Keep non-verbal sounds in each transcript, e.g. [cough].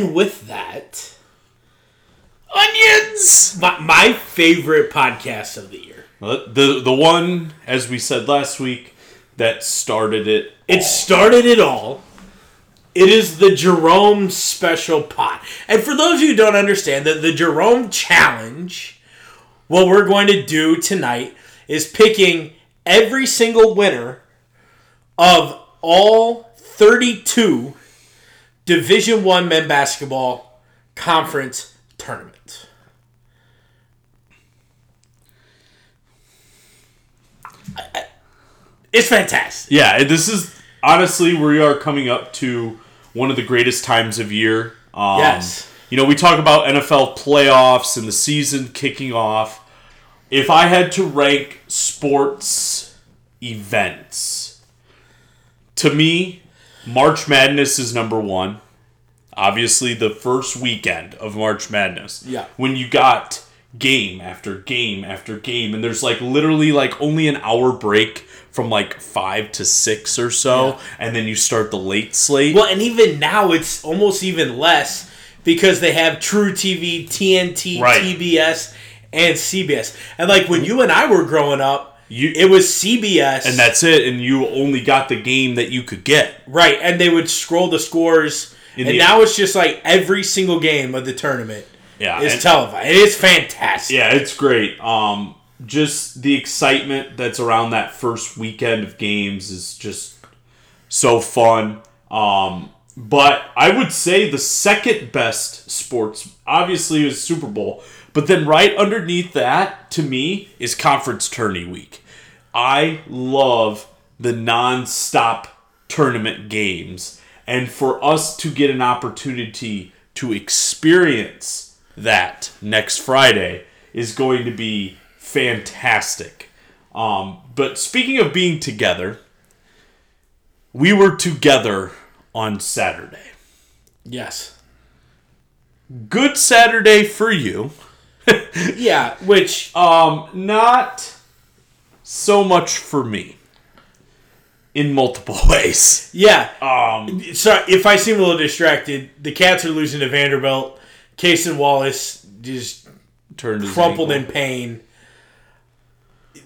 And with that, Onions. my, my favorite podcast of the year. The the one, as we said last week, that started it. It started it all. It is the Jerome Special Pot. And for those of you who don't understand, that the Jerome Challenge, what we're going to do tonight is picking every single winner of all 32 Division 1 men basketball conference I- It's fantastic. Yeah, this is honestly we are coming up to one of the greatest times of year. Um, Yes. You know, we talk about NFL playoffs and the season kicking off. If I had to rank sports events, to me, March Madness is number one. Obviously, the first weekend of March Madness. Yeah. When you got game after game after game, and there's like literally like only an hour break from like five to six or so, Yeah. and then you start the late slate. Well, and even now it's almost even less because they have truTV, TNT, Right. TBS, and CBS. And like when mm-hmm. you and I were growing up, You- it was CBS, and that's it, and you only got the game that you could get. right. And they would scroll the scores, In and the- now it's just like every single game of the tournament Yeah, is televised. It is fantastic. Yeah, it's great. Um, just the excitement that's around that first weekend of games is just so fun. Um, but I would say the second best sports, obviously, is Super Bowl. But then right underneath that, to me, is conference tourney week. I love the non-stop tournament games, and for us to get an opportunity to experience that next Friday is going to be fantastic. Um, but speaking of being together, we were together on Saturday. Yes. Good Saturday for you. [laughs] Yeah. Which Um, not so much for me. In multiple [laughs] ways. yeah. Um, Sorry if I seem a little distracted. The Cats are losing to Vanderbilt. Cason Wallace just turned crumpled in pain.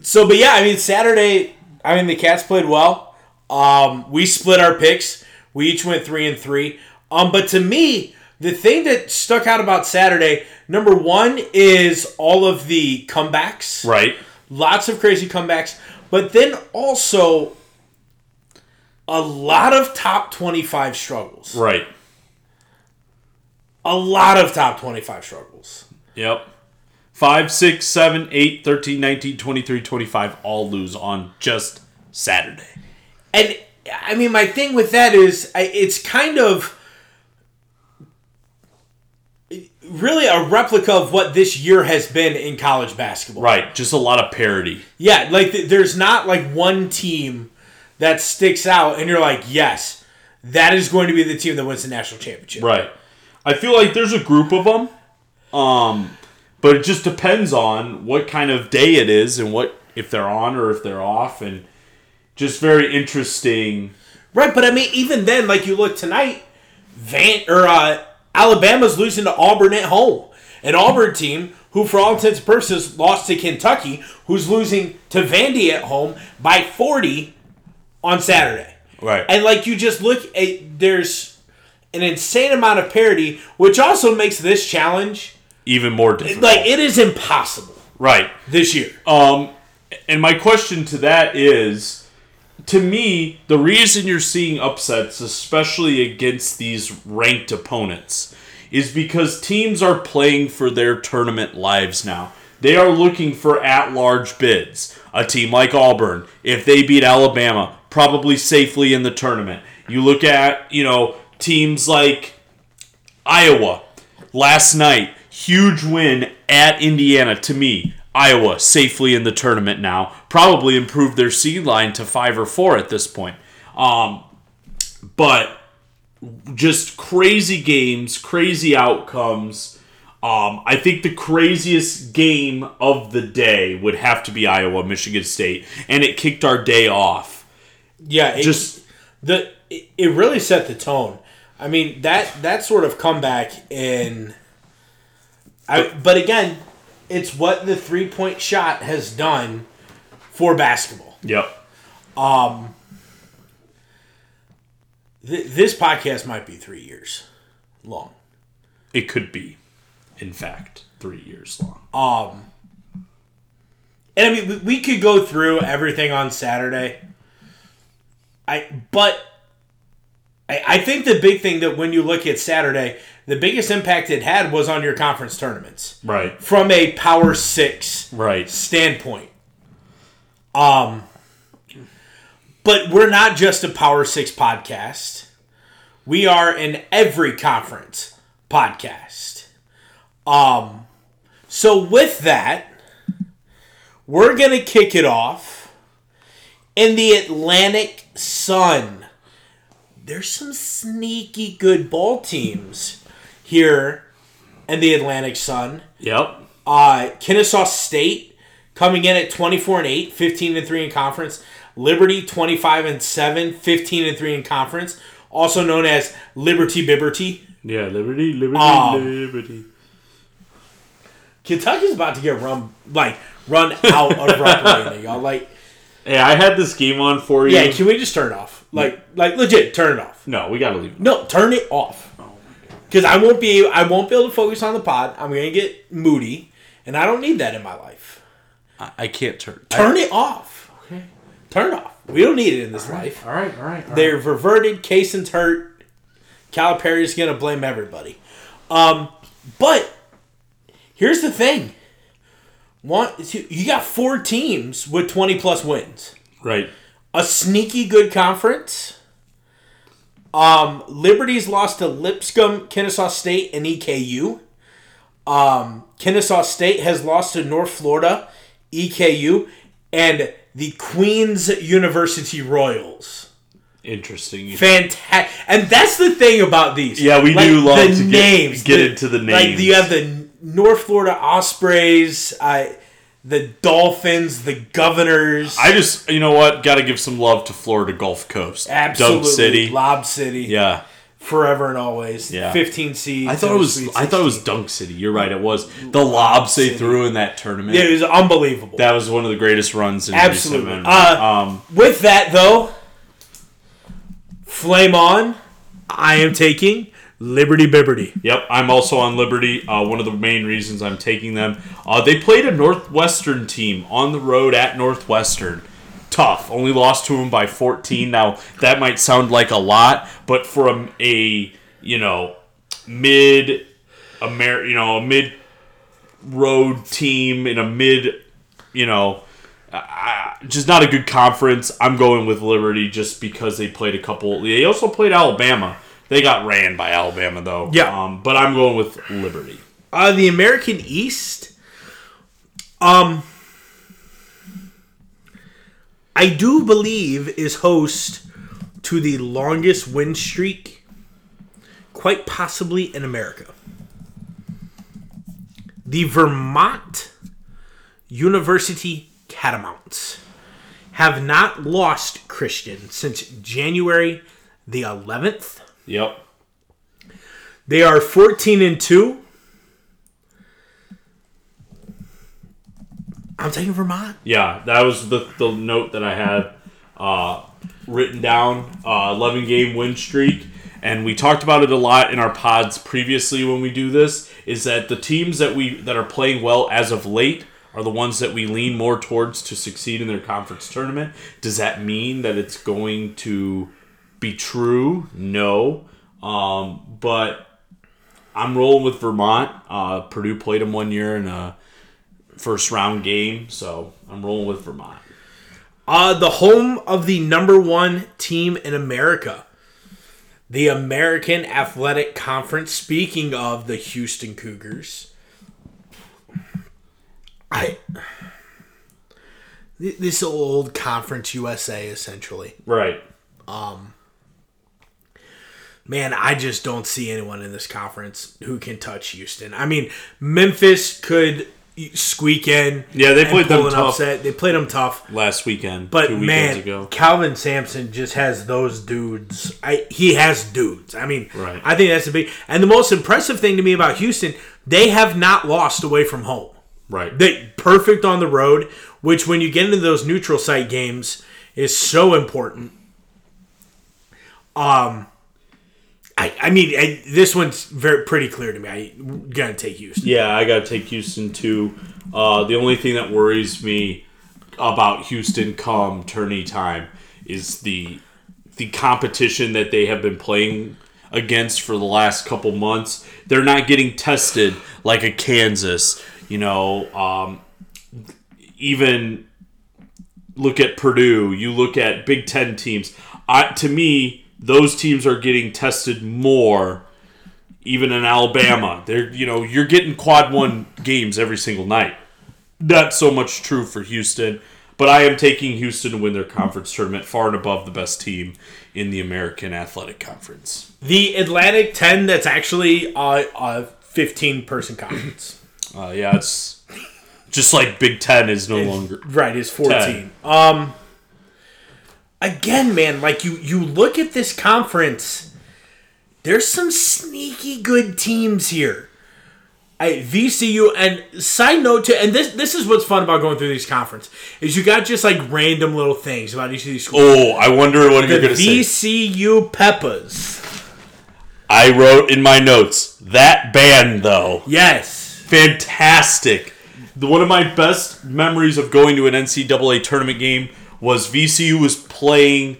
So, but yeah, I mean, Saturday, I mean, the Cats played well. Um, we split our picks. We each went three and three. Um, but to me, the thing that stuck out about Saturday, number one, is all of the comebacks. Right. Lots of crazy comebacks. But then also a lot of top 25 struggles. Right. A lot of top 25 struggles. Yep. 5, 6, 7, 8, 13, 19, 23, 25 all lose on just Saturday. And I mean, my thing with that is, it's kind of really a replica of what this year has been in college basketball. Right. Just a lot of parity. Yeah, like th- there's not like one team that sticks out, and you're like, yes, that is going to be the team that wins the national championship. Right. I feel like there's a group of them, um, but it just depends on what kind of day it is and what if they're on or if they're off, and just very interesting. Right, but I mean, even then, like you look tonight, Van or uh, Alabama's losing to Auburn at home, an Auburn team who, for all intents and purposes, lost to Kentucky, who's losing to Vandy at home by forty on Saturday. Right. And like you just look at, there's an insane amount of parity, which also makes this challenge Even more difficult. like it is impossible right. this year. Um, and my question to that is, to me, the reason you're seeing upsets, especially against these ranked opponents, is because teams are playing for their tournament lives now. They are looking for at-large bids. A team like Auburn, if they beat Alabama, probably safely in the tournament. You look at, you know, teams like Iowa last night, huge win at Indiana to me. Iowa safely in the tournament now. Probably improved their seed line to five or four at this point. Um, but just crazy games, crazy outcomes. Um, I think the craziest game of the day would have to be Iowa Michigan State, and it kicked our day off. Yeah, it, Just the it, it really set the tone. I mean that that sort of comeback in. I, but again, it's what the three point shot has done for basketball. Yep. Th- this podcast might be three years long. It could be, in fact, three years long. Um, and I mean, we, we could go through everything on Saturday. I but I, I think the big thing that when you look at Saturday, the biggest impact it had was on your conference tournaments Right. from a Power Six Right. standpoint. Um, but we're not just a Power Six podcast. We are an every conference podcast. Um, so with that, we're gonna kick it off in the Atlantic Sun. There's some sneaky good ball teams here in the Atlantic Sun. Yep. Uh, Kennesaw State coming in at 24 and 8, 15 and 3 in conference. Liberty 25 and 7, 15 and 3 in conference, also known as Liberty Bibberty. Yeah. Liberty. Liberty. Um, liberty. Kentucky's about to get run like run out of Arena, [laughs] y'all. Like, Hey, I had this game on for you. yeah, can we just turn it off? Like, like legit, turn it off. no, we gotta leave. No, turn it off. Because I won't be I won't be able to focus on the pod. I'm gonna get moody, and I don't need that in my life. I, I can't turn. Turn it off. Okay. Turn it off. We don't need it in this life. All right. All right. All right. They're reverted. Cason's hurt. Calipari's gonna blame everybody. Um, but here's the thing. One, two, you got four teams with 20 plus wins. Right. A sneaky good conference. Um, Liberty's lost to Lipscomb, Kennesaw State, and EKU. Um, Kennesaw State has lost to North Florida, EKU, and the Queens University Royals. Interesting. Fantastic, and that's the thing about these. Yeah, we do love the to get- names. get the- into the names. Like you have the North Florida Ospreys, uh, the Dolphins, the Governors. I just, you know what? Got to give some love to Florida Gulf Coast. absolutely Dunk City. Lob City, Yeah. forever and always. Yeah. fifteen seeds. I thought it was. I thought it was Dunk City. You're right. It was the lobs they threw in that tournament. Yeah, it was unbelievable. that was one of the greatest runs in Absolutely. Uh, um, With that though, flame on. I am taking Liberty Bibberty. Yep, I'm also on Liberty. Uh, one of the main reasons I'm taking them. Uh, they played a Northwestern team on the road at Northwestern. Tough. Only lost to them by 14. Now that might sound like a lot, but from a you know mid Amer you know a mid road team in a mid you know just not a good conference. I'm going with Liberty just because they played a couple. They also played Alabama. They got ran by Alabama though. Yeah. Um, but I'm going with Liberty. Uh, the American East. Um, I do believe is host to the longest win streak, quite possibly in America. The Vermont University Catamounts have not lost Christian since January the 11th. Yep. They are 14 and 2. I'm taking Vermont. Yeah, that was the, the note that I had uh, written down. Uh, 11 game win streak. And we talked about it a lot in our pods previously when we do this. Is that the teams that we that are playing well as of late are the ones that we lean more towards to succeed in their conference tournament. Does that mean that it's going to be true? No. Um, but I'm rolling with Vermont. Uh, Purdue played them one year in a first round game, so I'm rolling with Vermont. Uh, the home of the number one team in America, the American Athletic Conference. Speaking of the Houston Cougars, I this old Conference USA essentially. Right. Man, I just don't see anyone in this conference who can touch Houston. I mean, Memphis could squeak in. Yeah, they played them tough. upset. They played them tough. last weekend, But man, ago. Kelvin Sampson just has those dudes. I he has dudes. I mean, Right. I think that's the big. And the most impressive thing to me about Houston, they have not lost away from home. Right. They perfect on the road, which when you get into those neutral site games is so important. Um, I I mean I, this one's very pretty clear to me. I'm gonna take Houston. Yeah, I got to take Houston too. Uh, the only thing that worries me about Houston come tourney time is the the competition that they have been playing against for the last couple months. They're not getting tested like a Kansas, you know. Um, even look at Purdue. You look at Big Ten teams. I, to me, those teams are getting tested more even in Alabama. They're you know you're getting quad one games every single night. Not so much true for Houston, but I am taking Houston to win their conference tournament far and above the best team in the American Athletic Conference. The Atlantic Ten. That's actually a, a 15 person conference. Uh, yeah, it's just like Big Ten is no longer. Right, It's 14. Um again, man, like you you look at this conference, there's some sneaky good teams here. I, VCU and side note to and this this is what's fun about going through these conference is you got just like random little things about each of these schools. Oh, I wonder what you're the gonna say. VCU Peppas. I wrote in my notes that band though. Yes. fantastic. One of my best memories of going to an NCAA tournament game was VCU was playing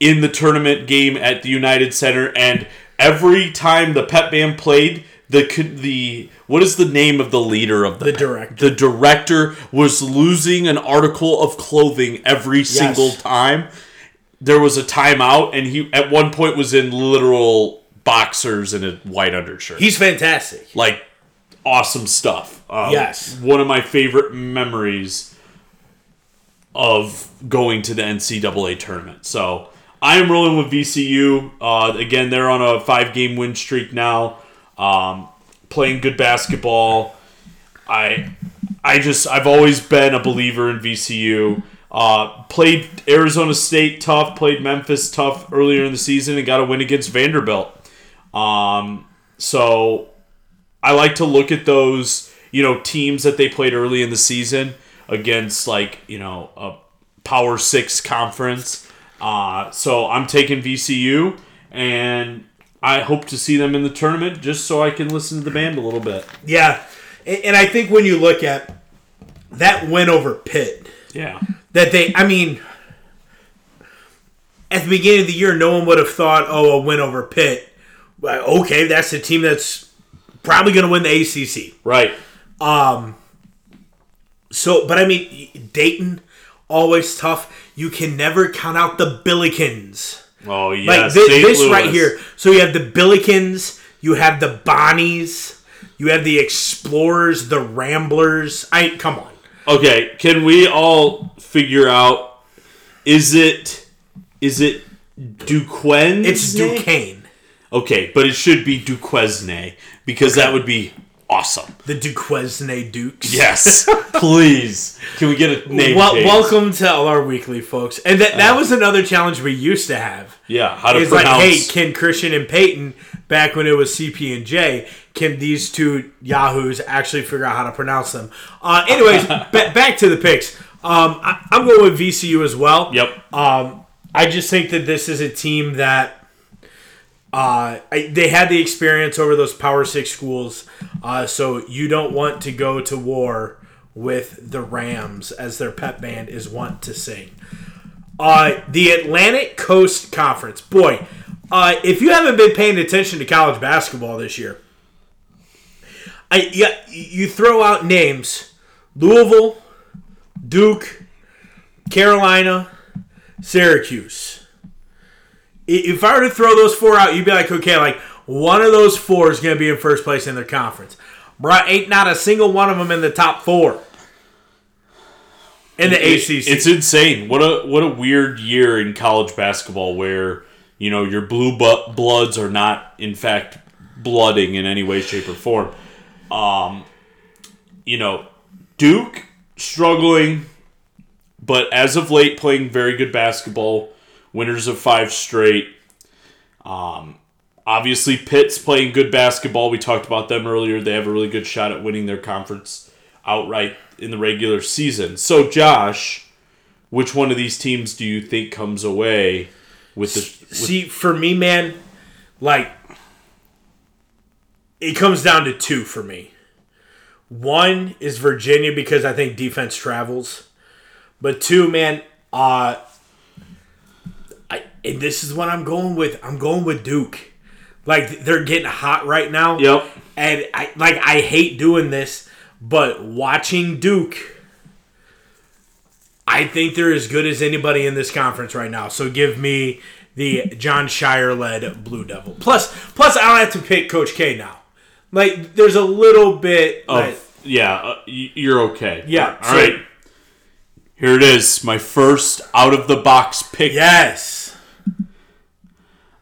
in the tournament game at the United Center, and every time the pep band played, the the what is the name of the leader of the The director. The director was losing an article of clothing every single time. There was a timeout, and he at one point was in literal boxers and a white undershirt He's fantastic. like awesome stuff. Um, Yes. one of my favorite memories of going to the NCAA tournament. So I am rolling with VCU. Uh, again, they're on a five-game win streak now, um, playing good basketball. I, I just I've always been a believer in VCU. Uh, played Arizona State tough, played Memphis tough earlier in the season, and got a win against Vanderbilt. Um, so I like to look at those, you know, teams that they played early in the season against like, you know, a Power 6 conference. Uh, so I'm taking VCU and I hope to see them in the tournament just so I can listen to the band a little bit. Yeah. And, I think when you look at that win over Pitt, Yeah. that they, I mean, at the beginning of the year, no one would have thought, oh, a win over Pitt. Okay, that's a team that's probably going to win the ACC. Right. So, but I mean, Dayton, always tough. You can never count out the Billikens. Oh, yeah. Like thi- this right here. So you have the Billikens, you have the Bonnies, you have the Explorers, the Ramblers. I come on. Okay, can we all figure out is it is it Duquesne? It's Duquesne. Okay, but it should be Duquesne because that would be awesome. The Duquesne Dukes. Yes, [laughs] please. Can we get a name Well, welcome to LR Weekly, folks. And that that was another challenge we used to have. Yeah, how to It's like, pronounce? hey, can Christian and Peyton, back when it was CP and J, can these two yahoos actually figure out how to pronounce them? Uh, anyways, [laughs] ba- back to the picks. Um, I, I'm going with VCU as well. yep. Um, I just think that this is a team that uh, I, they had the experience over those Power Six schools, uh, so you don't want to go to war with the Rams, as their pep band is wont to sing. Uh, the Atlantic Coast Conference, boy, uh, if you haven't been paying attention to college basketball this year, I yeah, you throw out names: Louisville, Duke, Carolina, Syracuse. If I were to throw those four out, you'd be like, okay, like one of those four is going to be in first place in their conference. Bruh, ain't not a single one of them in the top four in the It- ACC. It's insane. What a what a weird year in college basketball where you know your blue bloods are not in fact blooding in any way, shape, or form. Um, you know, Duke struggling, but as of late playing very good basketball. Winners of five straight. Um, obviously, Pitt's playing good basketball. We talked about them earlier. They have a really good shot at winning their conference outright in the regular season. So, Josh, which one of these teams do you think comes away with the? With, See, for me, man, like it comes down to two for me. One is Virginia because I think defense travels, but two, man, uh, and this is what I'm going with. I'm going with Duke. Like they're getting hot right now. Yep. And I like I hate doing this, but watching Duke, I think they're as good as anybody in this conference right now. So give me the Jon Scheyer led Blue Devil. Plus, plus I don't have to pick Coach K now. Like there's a little bit of, that- yeah, uh, you're okay. Yeah, All right. so- Here it is. My first out of the box pick. yes.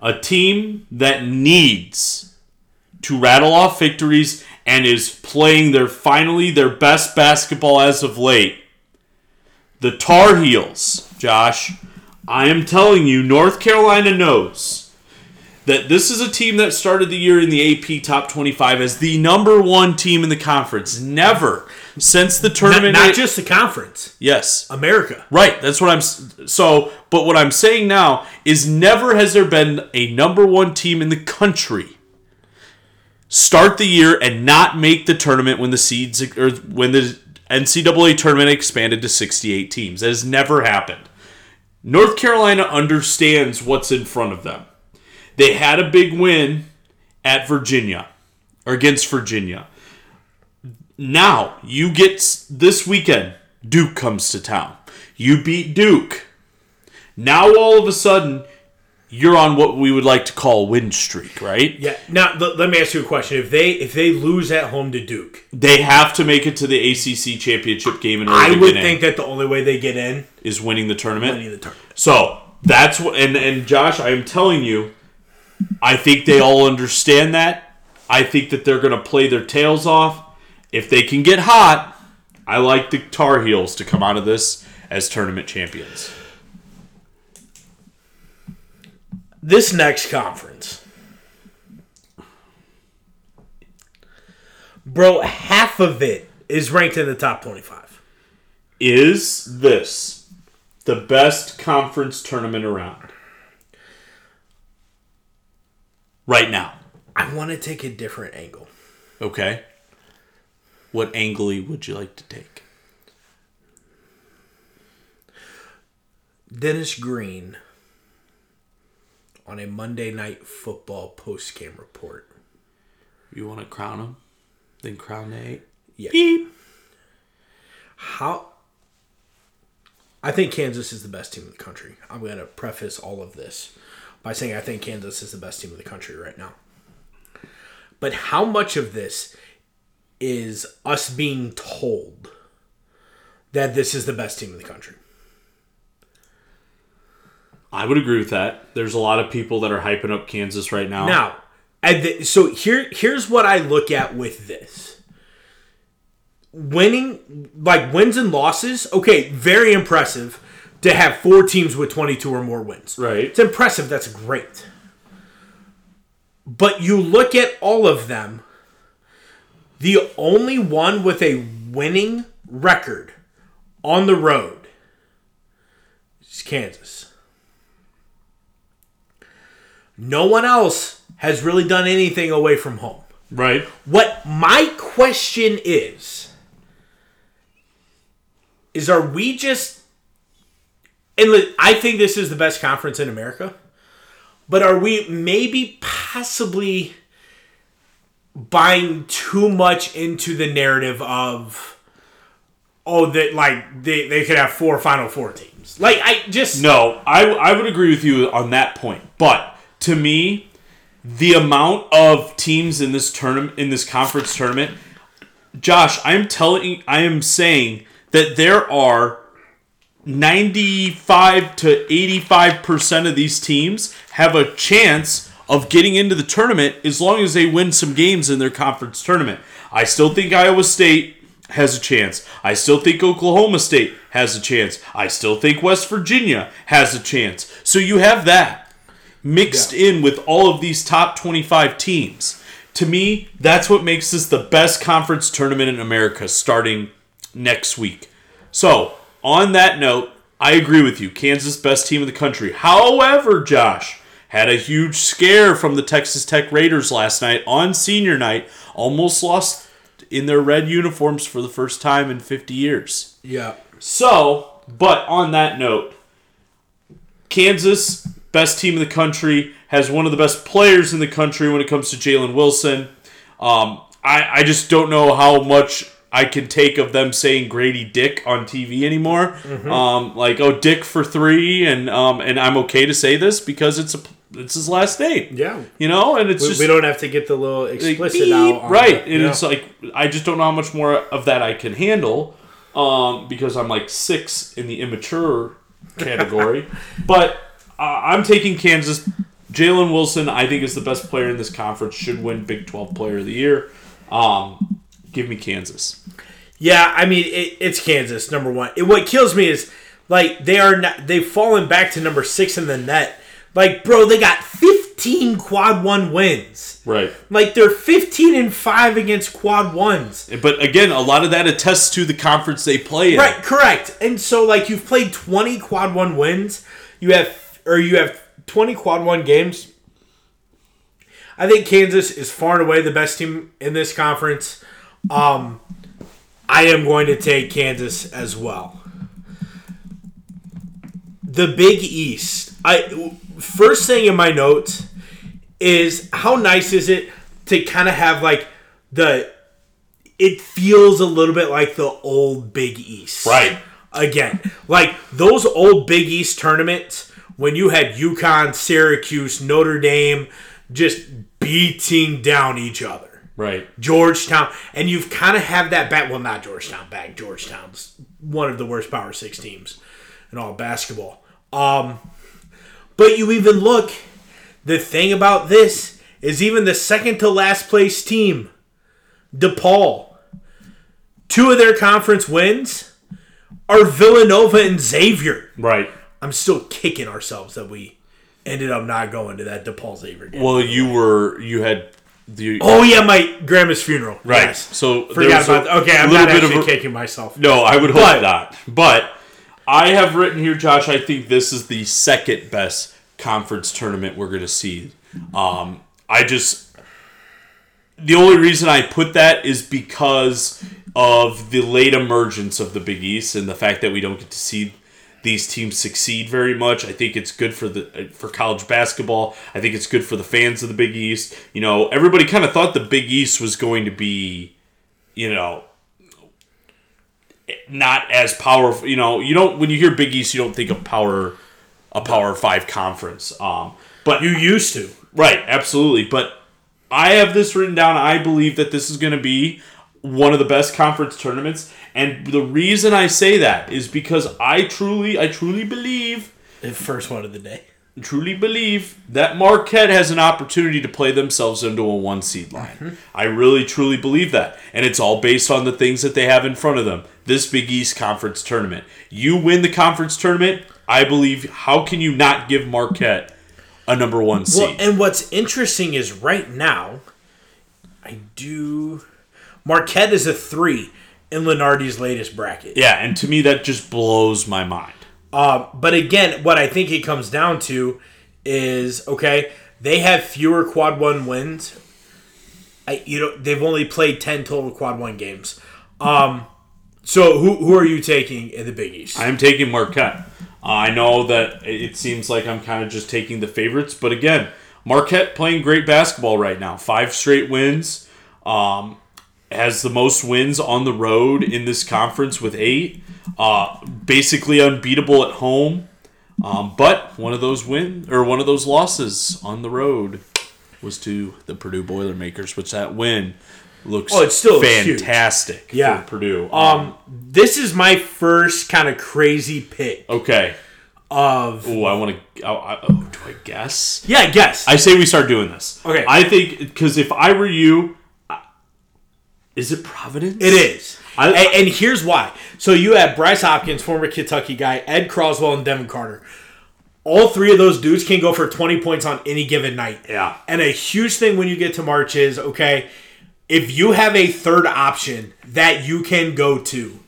A team that needs to rattle off victories and is playing their finally their best basketball as of late. The Tar Heels, Josh. I am telling you, North Carolina knows that this is a team that started the year in the AP Top 25 as the number one team in the conference. Never since the tournament. not just the conference, yes, America. Right, that's what I'm so but what I'm saying now is never has there been a number 1 team in the country start the year and not make the tournament when the seeds or when the NCAA tournament expanded to 68 teams. That has never happened. North Carolina understands what's in front of them. They had a big win at Virginia or against Virginia. Now, you get this weekend, Duke comes to town. You beat Duke. Now, all of a sudden, you're on what we would like to call win streak, right? Yeah. Now let, let me ask you a question. If they if they lose at home to Duke, They have to make it to the ACC championship game in order I to would think in, that the only way they get in is winning the tournament. winning the tournament. So that's what, and and Josh, I am telling you, I think they all understand that. I think that they're going to play their tails off. If they can get hot, I like the Tar Heels to come out of this as tournament champions. This next conference, bro, half of it is ranked in the top twenty-five. Is this the best conference tournament around? Right now. I want to take a different angle. Okay. What angle would you like to take? Dennis Green on a Monday Night Football post game report. You want to crown him? Then crown Nate? Yeah. Beep. How? I think Kansas is the best team in the country. I'm going to preface all of this by saying I think Kansas is the best team in the country right now. But how much of this is us being told that this is the best team in the country? I would agree with that. There's a lot of people that are hyping up Kansas right now. Now, and th- so here here's what I look at with this. Winning like wins and losses, okay, very impressive to have four teams with 22 or more wins. Right. It's impressive, that's great. But you look at all of them, the only one with a winning record on the road is Kansas. No one else has really done anything away from home. Right. What my question is is are we just and I think this is the best conference in America, but are we maybe possibly buying too much into the narrative of oh that like they, they could have four final four teams. Like I just No, I, I would agree with you on that point. But to me, the amount of teams in this tournament in this conference tournament, Josh, I'm telling I am saying that there are 95 to 85% of these teams have a chance of getting into the tournament as long as they win some games in their conference tournament. I still think Iowa State has a chance. I still think Oklahoma State has a chance. I still think West Virginia has a chance. So you have that mixed in with all of these top 25 teams. To me, that's what makes this the best conference tournament in America starting next week. So, on that note, I agree with you. Kansas best team in the country. However, Josh had a huge scare from the Texas Tech Raiders last night on senior night. Almost lost in their red uniforms for the first time in 50 years. Yeah. So, but on that note, Kansas, best team in the country, has one of the best players in the country when it comes to Jalen Wilson. Um, I, I just don't know how much I can take of them saying Grady Dick on TV anymore. Um, like, oh, Dick for three, and um, and I'm okay to say this because it's a it's his last name. Yeah. You know, and it's We, just we don't have to get the little like, explicit beep, out. on right it. and Yeah. it's like i just don't know how much more of that i can handle um, because i'm like six in the immature category [laughs] but uh, i'm taking kansas jalen wilson i think is the best player in this conference should win big 12 player of the year um, give me kansas Yeah, I mean it, it's Kansas number one. It, what kills me is like they are not, they've fallen back to number six in the net. Like, bro, they got 15 quad one wins. right Like they're 15 and five against quad ones. but again a lot of that attests to the conference they play in Right, correct. And so like you've played 20 quad one wins. You have or you have 20 quad one games. I think Kansas is far and away the best team in this conference. Um, I am going to take Kansas as well. The Big East. I first thing in my notes is how nice is it to kind of have like the it feels a little bit like the old Big East. Right. Again, like those old Big East tournaments when you had UConn, Syracuse, Notre Dame just beating down each other. right Georgetown, and you've kind of have that back. Well, not Georgetown back. Georgetown's one of the worst Power Six teams in all basketball. Um, but you even look. The thing about this is even the second to last place team, DePaul, two of their conference wins are Villanova and Xavier. right I'm still kicking ourselves that we ended up not going to that DePaul Xavier game. well you were you had the Oh yeah, my grandma's funeral. right Yes. so Forgot was a about. Okay, I'm not actually a- kicking myself. No, I would hope But- not. But I have written here, Josh. I think this is the second best conference tournament we're going to see. Um, I just the only reason I put that is because of the late emergence of the Big East and the fact that we don't get to see these teams succeed very much. I think it's good for the for college basketball. I think it's good for the fans of the Big East. You know, everybody kind of thought the Big East was going to be, you know, not as powerful. You know, you don't when you hear Big East, you don't think of power, a Power Five conference. Um, but You used to. right, absolutely. But I have this written down. I believe that this is going to be one of the best conference tournaments, and the reason I say that is because I truly, I truly believe The first one of the day. Truly believe that Marquette has an opportunity to play themselves into a one seed line. Mm-hmm. I really truly believe that. And it's all based on the things that they have in front of them. This Big East Conference tournament. You win the conference tournament, I believe how can you not give Marquette a number one seed? Well, and what's interesting is right now, I do. Marquette is a three in Lunardi's latest bracket. yeah, and to me that just blows my mind. Um, but again, what I think it comes down to is okay. They have fewer quad one wins. I, you know, they've only played ten total quad one games. Um, so who who are you taking in the Big East? I'm taking Marquette. I know that it seems like I'm kind of just taking the favorites, but again, Marquette playing great basketball right now. Five straight wins. Um, has the most wins on the road in this conference with eight. Uh, basically unbeatable at home. Um, but one of those win or one of those losses on the road was to the Purdue Boilermakers, which that win looks Oh, it's still fantastic Yeah. for Purdue. um, this is my first kind of crazy pick okay. of Oh, I want to. Oh, oh, do I guess? yeah. Guess I say we start doing this. Okay. I think because if I were you, I- is it Providence? it is. I- and, and here's why. So you have Bryce Hopkins, former Kentucky guy, Ed Croswell, and Devin Carter. All three of those dudes can go for 20 points on any given night. Yeah. And a huge thing when you get to March is okay, if you have a third option that you can go to,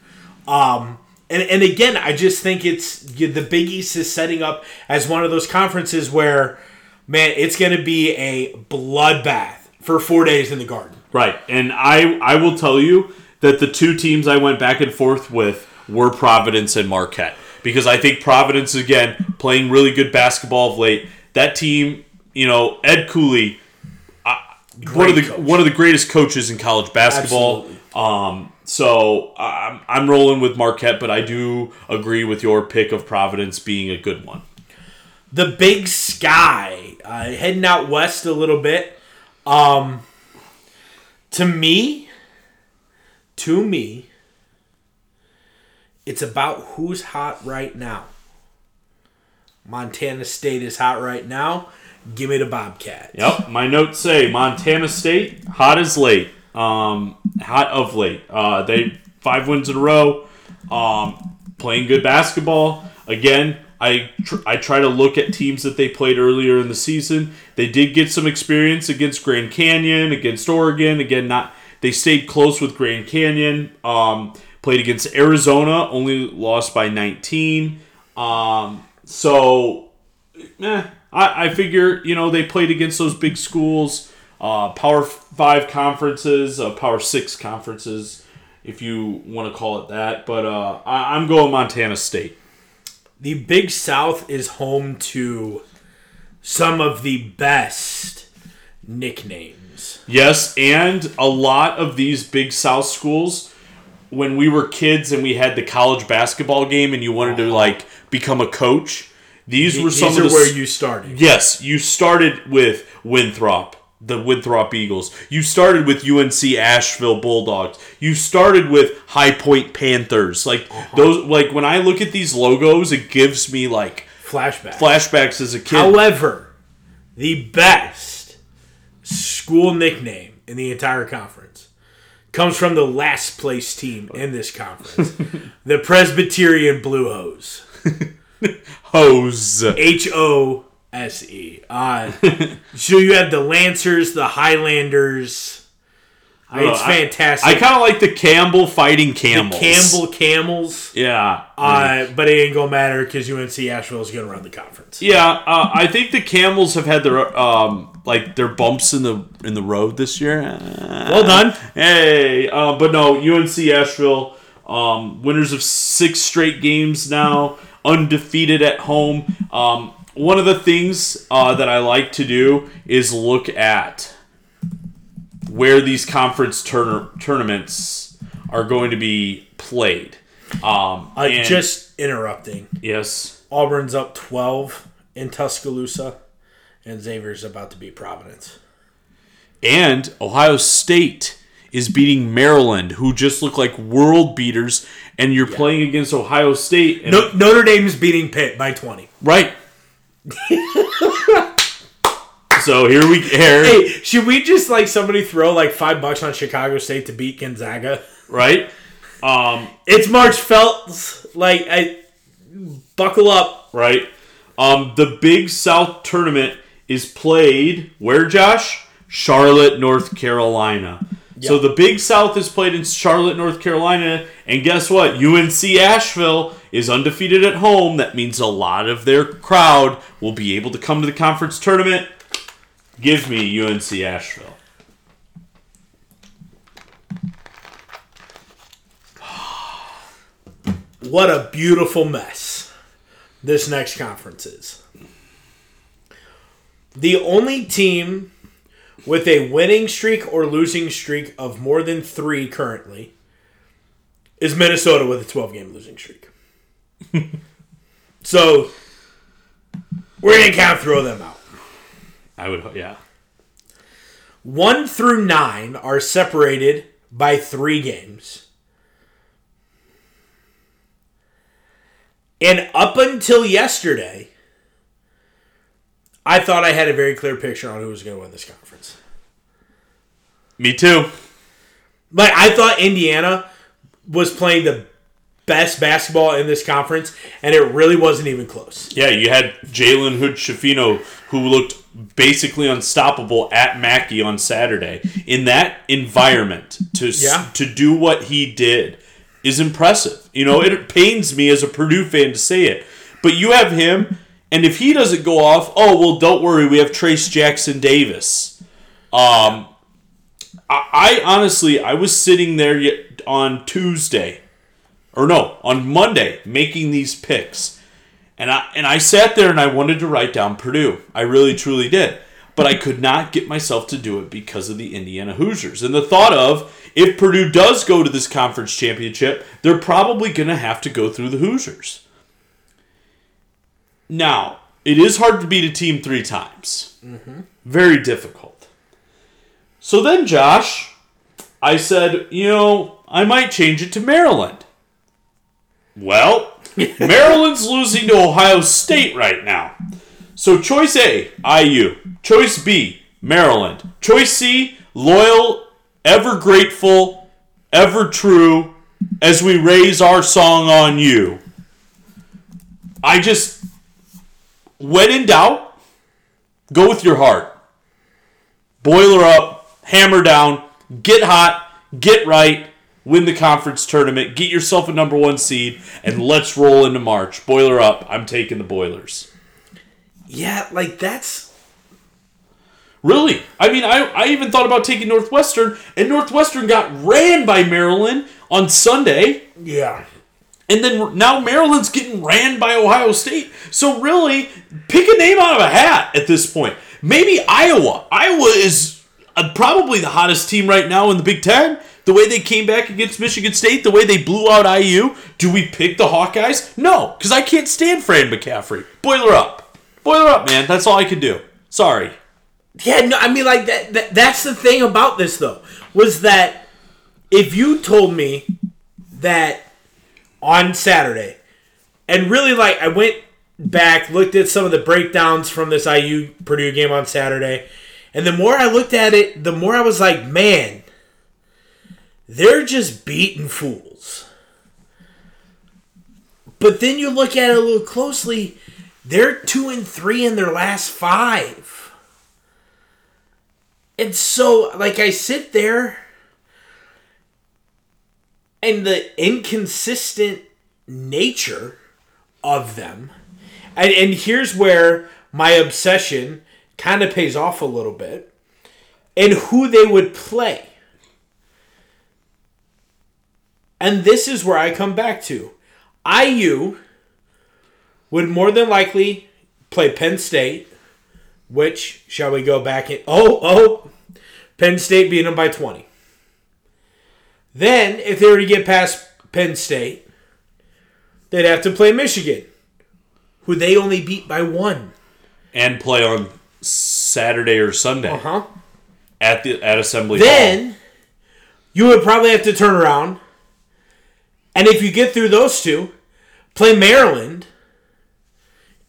um, and, and again, I just think it's the Big East is setting up as one of those conferences where, man, it's going to be a bloodbath for four days in the Garden. Right, and I I will tell you that the two teams I went back and forth with were Providence and Marquette because I think Providence again playing really good basketball of late. That team, you know, Ed Cooley, uh, one of the coach. one of the greatest coaches in college basketball. Um, so I'm I'm rolling with Marquette, but I do agree with your pick of Providence being a good one. the big sky uh, heading out west a little bit um to me to me it's about who's hot right now. Montana state is hot right now. Give me the bobcat Yep, my notes say Montana State hot as late, um, hot of late. Uh, they five wins in a row, um, playing good basketball. Again, I tr- I try to look at teams that they played earlier in the season. They did get some experience against Grand Canyon, against Oregon. Again, not they stayed close with Grand Canyon. Um, played against Arizona, only lost by 19. Um, so eh, I, I figure you know they played against those big schools, uh, Power Five conferences, uh, Power Six conferences, if you want to call it that. But uh, I, I'm going Montana State. The big south is home to some of the best nicknames Yes, and a lot of these big South schools. When we were kids and we had the college basketball game, and you wanted to like become a coach, these were these some are of the where you started Yes, you started with Winthrop, the Winthrop Eagles. You started with UNC Asheville Bulldogs. You started with High Point Panthers. Like uh-huh. those like when I look at these logos, it gives me like flashbacks. flashbacks as a kid. However, the best school nickname in the entire conference comes from the last place team in this conference, [laughs] the Presbyterian Blue Hose. [laughs] Hose. H O S E. Uh, [laughs] so you have the Lancers, the Highlanders. Uh, it's I- fantastic. I kind of like the Campbell fighting camels. The Campbell Camels. Yeah. Uh, but it ain't gonna matter because UNC Asheville is gonna run the conference. yeah, uh, I think the Camels have had their um like their bumps in the in the road this year. Well done. Hey, uh, but no, UNC Asheville, um, winners of six straight games now, undefeated at home. Um, one of the things uh, that I like to do is look at where these conference tourna- tournaments are going to be played. Um, Uh, and- just interrupting. yes, Auburn's up 12 in Tuscaloosa, and Xavier's about to beat Providence. and Ohio State is beating Maryland, who just look like world beaters, and you're playing against Ohio State. And, No, Notre Dame's beating Pitt by 20. Right. [laughs] so here we here, Hey, should we just like somebody throw like five bucks on Chicago State to beat Gonzaga? right? Um, It's March Feltz. Like, I buckle up. right. Um, the Big South tournament is played where, Josh? Charlotte, North Carolina. So the Big South is played in Charlotte, North Carolina, and guess what? UNC Asheville is undefeated at home. That means a lot of their crowd will be able to come to the conference tournament. Give me UNC Asheville. [sighs] What a beautiful mess this next conference is. The only team with a winning streak or losing streak of more than three currently is Minnesota with a 12 game losing streak. [laughs] so we're going to kind of throw them out. I would, yeah. One through nine are separated by three games. And up until yesterday, I thought I had a very clear picture on who was going to win this conference. Me too. Like I thought Indiana was playing the best basketball in this conference, and it really wasn't even close. Yeah, you had Jalen Hood-Schifino, who looked basically unstoppable at Mackey on Saturday. In that environment, to Yeah. to do what he did is impressive. You know, it pains me as a Purdue fan to say it, but you have him, and if he doesn't go off, oh well, don't worry, we have Trayce Jackson-Davis. Um, I, I honestly, I was sitting there on Tuesday, or no, on Monday, making these picks. And I and I sat there and I wanted to write down Purdue. I really truly did. But I could not get myself to do it because of the Indiana Hoosiers. And the thought of if Purdue does go to this conference championship, they're probably going to have to go through the Hoosiers. Now, it is hard to beat a team three times. Very difficult. So then, Josh, I said, you know, I might change it to Maryland. Well, [laughs] Maryland's losing to Ohio State right now. So choice A, IU. Choice B, Maryland. Choice C, loyal, ever grateful, ever true, as we raise our song on you. I just, when in doubt, go with your heart. Boiler up, hammer down, get hot, get right, win the conference tournament, get yourself a number one seed, and let's roll into March. Boiler up. I'm taking the Boilers. Yeah, like that's Really? I mean, I, I even thought about taking Northwestern, and Northwestern got ran by Maryland on Sunday, yeah. And then now Maryland's getting ran by Ohio State. So really, pick a name out of a hat at this point. Maybe Iowa. Iowa is uh, probably the hottest team right now in the Big Ten. The way they came back against Michigan State, the way they blew out IU. Do we pick the Hawkeyes? No, because I can't stand Fran McCaffery. Boiler up. Boiler up, man. That's all I can do. Sorry. Yeah, no, I mean, like that, that. That's the thing about this, though, was that if you told me that on Saturday, and really, like, I went back, looked at some of the breakdowns from this IU Purdue game on Saturday, and the more I looked at it, the more I was like, man, they're just beating fools. But then you look at it a little closely, they're two and three in their last five. And so, like, I sit there and the inconsistent nature of them. And, and here's where my obsession kind of pays off a little bit and who they would play. And this is where I come back to. IU would more than likely play Penn State, which shall we go back in? Oh, oh, Penn State beat them by 20. Then, if they were to get past Penn State, they'd have to play Michigan, who they only beat by one. And play on Saturday or Sunday Uh huh. at the at Assembly Hall. Then, you would probably have to turn around, and if you get through those two, play Maryland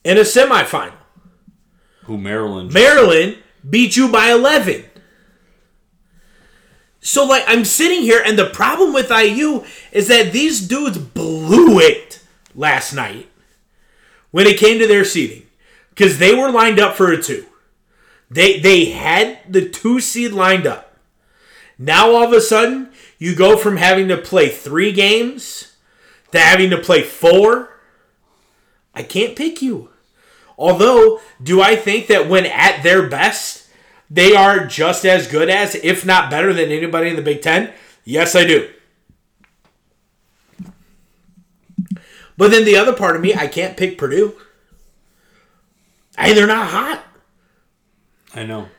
in a semifinal. Who Maryland? Maryland beat you by 11. So, like, I'm sitting here, and the problem with IU is that these dudes blew it last night when it came to their seeding because they were lined up for a two. They they had the two seed lined up. Now all of a sudden, you go from having to play three games to having to play four. I can't pick you. Although, do I think that when at their best, they are just as good as, if not better than anybody in the Big Ten? Yes, I do. But then the other part of me, I can't pick Purdue. Hey, they're not hot. I know.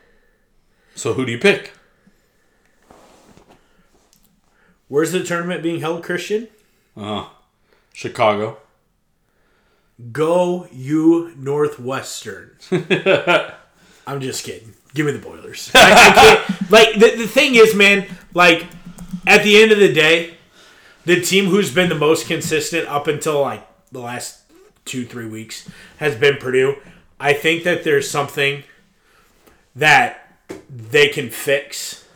So who do you pick? Where's the tournament being held, Christian? Uh, Chicago. Go you Northwestern. [laughs] I'm just kidding. Give me the Boilers. [laughs] I, I like the, the thing is, man. Like at the end of the day, the team who's been the most consistent up until like the last two three weeks has been Purdue. I think that there's something that they can fix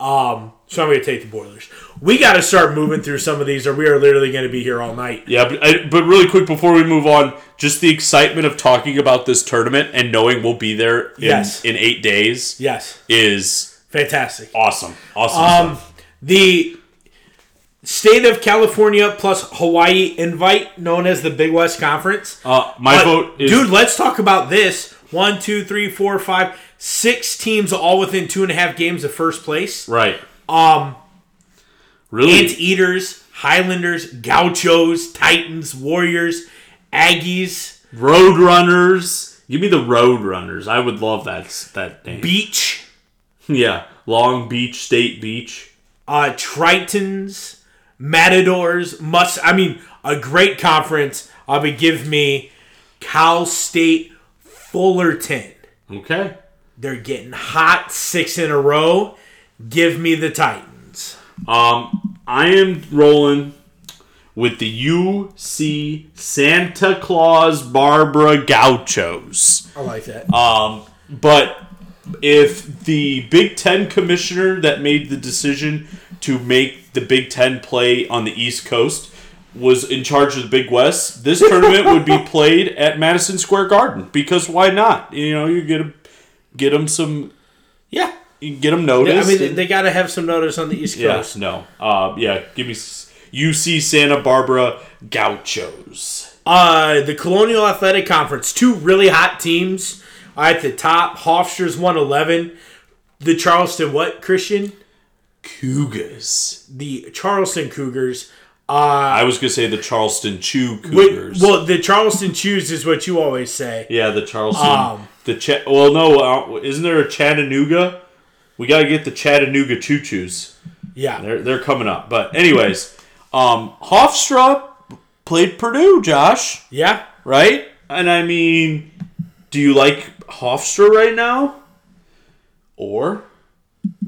Um, so I'm going to take the Boilers. We got to start moving through some of these, or we are literally going to be here all night. Yeah, but, I, but really quick before we move on, just the excitement of talking about this tournament and knowing we'll be there in, Yes. in eight days Yes, is fantastic. awesome. Awesome. Um, the state of California plus Hawaii invite, known as the Big West Conference. Uh, my But, vote is dude. Let's talk about this. One, two, three, four, five, six teams all within two and a half games of first place. right. Um, Really, Anteaters, Highlanders, Gauchos, Titans, Warriors, Aggies, Roadrunners. Give me the Roadrunners. I would love that that name. Beach, [laughs] yeah, Long Beach State Beach. uh, Tritons, Matadors. Must I mean a great conference. Uh, but give me Cal State, Fullerton. Okay. They're getting hot six in a row. Give me the Titans. Um, I am rolling with the UC Santa Claus Barbara Gauchos. I like that. Um, but if the Big Ten commissioner that made the decision to make the Big Ten play on the East Coast was in charge of the Big West, this tournament would be [laughs] played at Madison Square Garden because why not? You know, you get 'em- get them some, yeah. get them I mean, and- they got to have some notice on the East Yes, Coast. no. Uh, yeah, give me UC Santa Barbara Gauchos. Uh, the Colonial Athletic Conference, two really hot teams at the top. Hofstra's 111. The Charleston, what, Christian? Cougars. The Charleston Cougars. Uh, I was gonna say the Charleston Chew wait, Cougars. well, the Charleston Chews is what you always say. yeah, the Charleston. Um, the Ch- Well, no, uh, isn't there a Chattanooga? We gotta get the Chattanooga Choo Choos. Yeah. They're they're coming up. But anyways, um, Hofstra played Purdue, Josh. Yeah. right? And I mean, do you like Hofstra right now? Or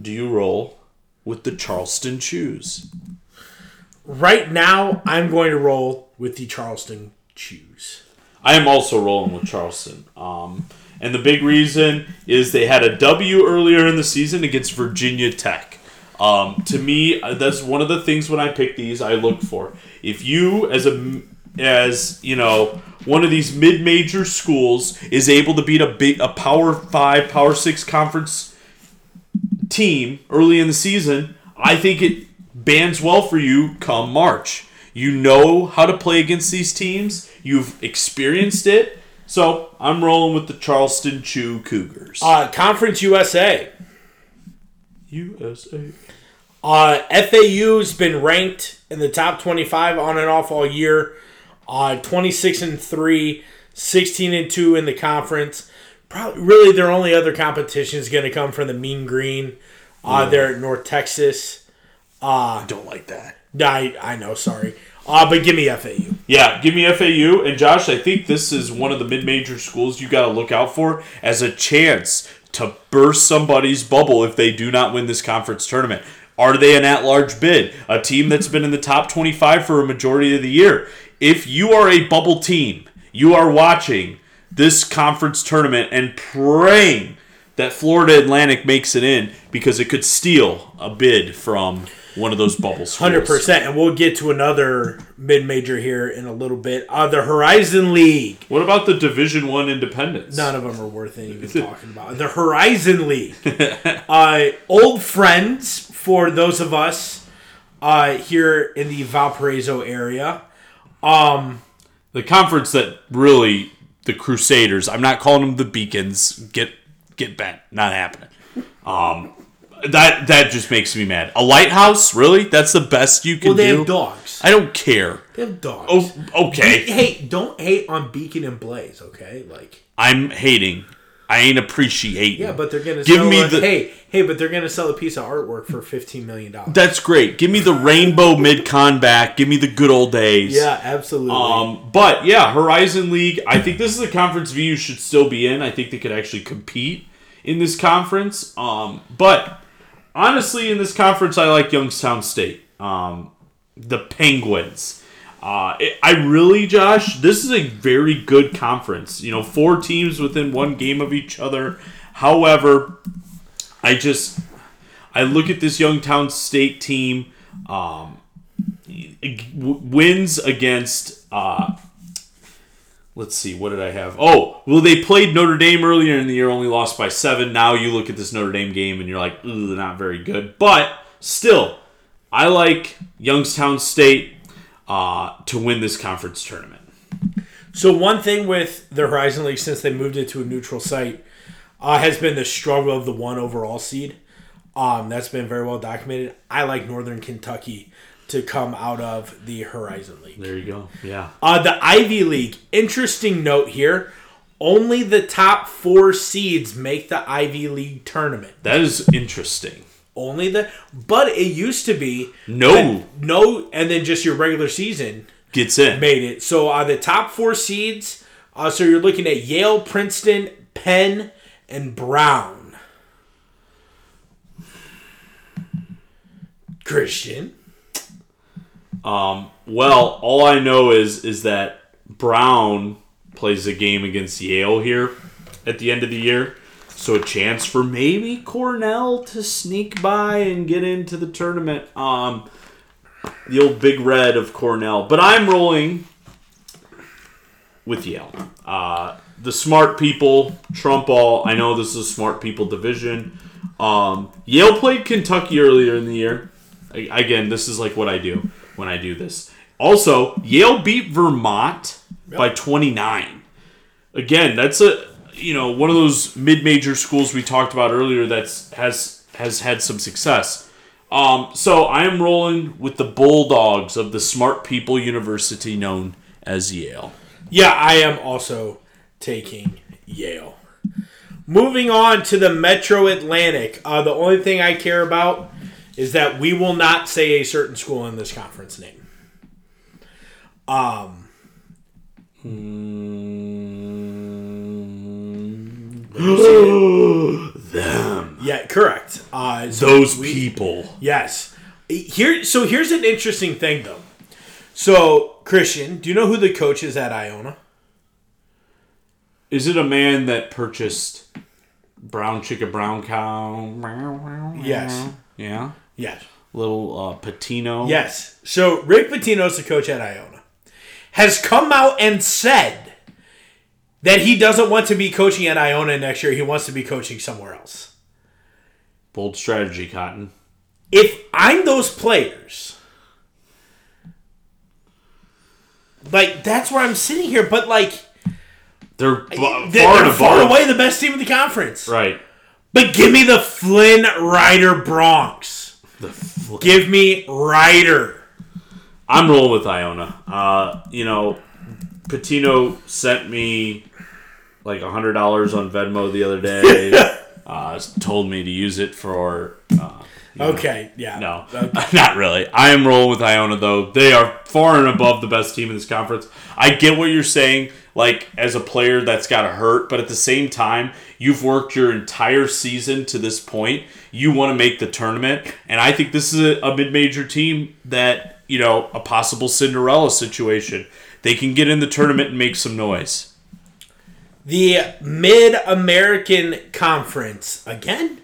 do you roll with the Charleston Chews? Right now, I'm going to roll with the Charleston Chews. I am also rolling with Charleston. Um, and the big reason is they had a W earlier in the season against Virginia Tech. Um, to me, that's one of the things when I pick these I look for. If you, as a as you know, one of these mid-major schools is able to beat a big a Power Five, Power Six conference team early in the season, I think it bands well for you come March. You know how to play against these teams. You've experienced it. So I'm rolling with the Charleston Chew Cougars. Uh, Conference USA. USA. Uh, FAU's been ranked in the top 25 on and off all year. Uh, 26 and 3, 16 and 2 in the conference. Probably, really, their only other competition is going to come from the Mean Green. Uh, They're at North Texas. I don't like that. I, I know, sorry. Uh, but give me FAU. Yeah, give me FAU. And Josh, I think this is one of the mid major schools you got to look out for as a chance to burst somebody's bubble if they do not win this conference tournament. Are they an at large bid? A team that's been in the top 25 for a majority of the year. If you are a bubble team, you are watching this conference tournament and praying that Florida Atlantic makes it in because it could steal a bid from one of those bubble schools. Hundred percent, and we'll get to another mid-major here in a little bit. Uh, the Horizon League. What about the Division One Independence? None of them are worth even talking about. The Horizon League. [laughs] uh, old friends for those of us uh, here in the Valparaiso area. Um, the conference that really the Crusaders. I'm not calling them the Beacons. Get get bent. Not happening. Um, that that just makes me mad. A lighthouse, really? That's the best you can do. well, they do. have dogs. I don't care. They have dogs. Oh, okay. Hey, don't hate on Beacon and Blaze, okay? Like, I'm hating. I ain't appreciating. yeah, but they're gonna give sell me a, the. hey, hey, but they're gonna sell a piece of artwork for fifteen million dollars. That's great. Give me the rainbow mid con back. Give me the good old days. Yeah, absolutely. Um, but yeah, Horizon League. I think this is a conference VU should still be in. I think they could actually compete in this conference. Um, but honestly, in this conference, I like Youngstown State. Um, the Penguins. Uh, it, I really, Josh, this is a very good conference. You know, four teams within one game of each other. However, I just I look at this Youngstown State team, um, wins against. Uh, let's see, what did I have? Oh, well, they played Notre Dame earlier in the year, only lost by seven. Now you look at this Notre Dame game and you're like, ooh, not very good. But still, I like Youngstown State uh, to win this conference tournament. So one thing with the Horizon League since they moved it to a neutral site uh, has been the struggle of the one overall seed. Um, that's been very well documented. I like Northern Kentucky to come out of the Horizon League. There you go. Yeah. Uh, the Ivy League. Interesting note here. Only the top four seeds make the Ivy League tournament. That is interesting. Only the, but it used to be No. no, and then just your regular season Gets in. made it. So uh, the top four seeds. Uh, so you're looking at Yale, Princeton, Penn, and Brown. Christian. Um, well, all I know is is that Brown plays a game against Yale here at the end of the year. So a chance for maybe Cornell to sneak by and get into the tournament. Um, the old Big Red of Cornell, but I'm rolling with Yale. Uh, the smart people trump all. I know this is a smart people division. Um, Yale played Kentucky earlier in the year. I- Again, this is like what I do when I do this. Also, Yale beat Vermont by 29. Again, that's a you know one of those mid-major schools we talked about earlier that's has has had some success. Um, so I am rolling with the Bulldogs of the Smart People University known as Yale. Yeah, I am also taking Yale. Moving on to the Metro Atlantic. Uh, the only thing I care about is that we will not say a certain school in this conference name. Um, [gasps] Them. yeah, correct. Uh, so Those we- people. Yes. Here, so here's an interesting thing, though. So, Christian, do you know who the coach is at Iona? Is it a man that purchased brown chicken, brown cow? Yes. Yeah. Yes. Little uh, Pitino. Yes. So Rick Pitino's the coach at Iona. Has come out and said that he doesn't want to be coaching at Iona next year. He wants to be coaching somewhere else. Bold strategy, Cotton. If I'm those players, like that's where I'm sitting here, but like They're b- far they're far away the best team in the conference. Right. But give me the Flynn Rider Bronx. The fl- Give me Ryder. I'm rolling with Iona. Uh, you know, Pitino sent me like a hundred dollars on Venmo the other day. [laughs] uh, told me to use it for. Uh, Okay, yeah. No, [laughs] Okay. [laughs] not really. I am rolling with Iona though. They are far and above the best team in this conference. I get what you're saying, like as a player that's got to hurt, but at the same time, you've worked your entire season to this point. You want to make the tournament, and I think this is a, a mid-major team that you know a possible Cinderella situation. They can get in the tournament and make some noise. The Mid American Conference again.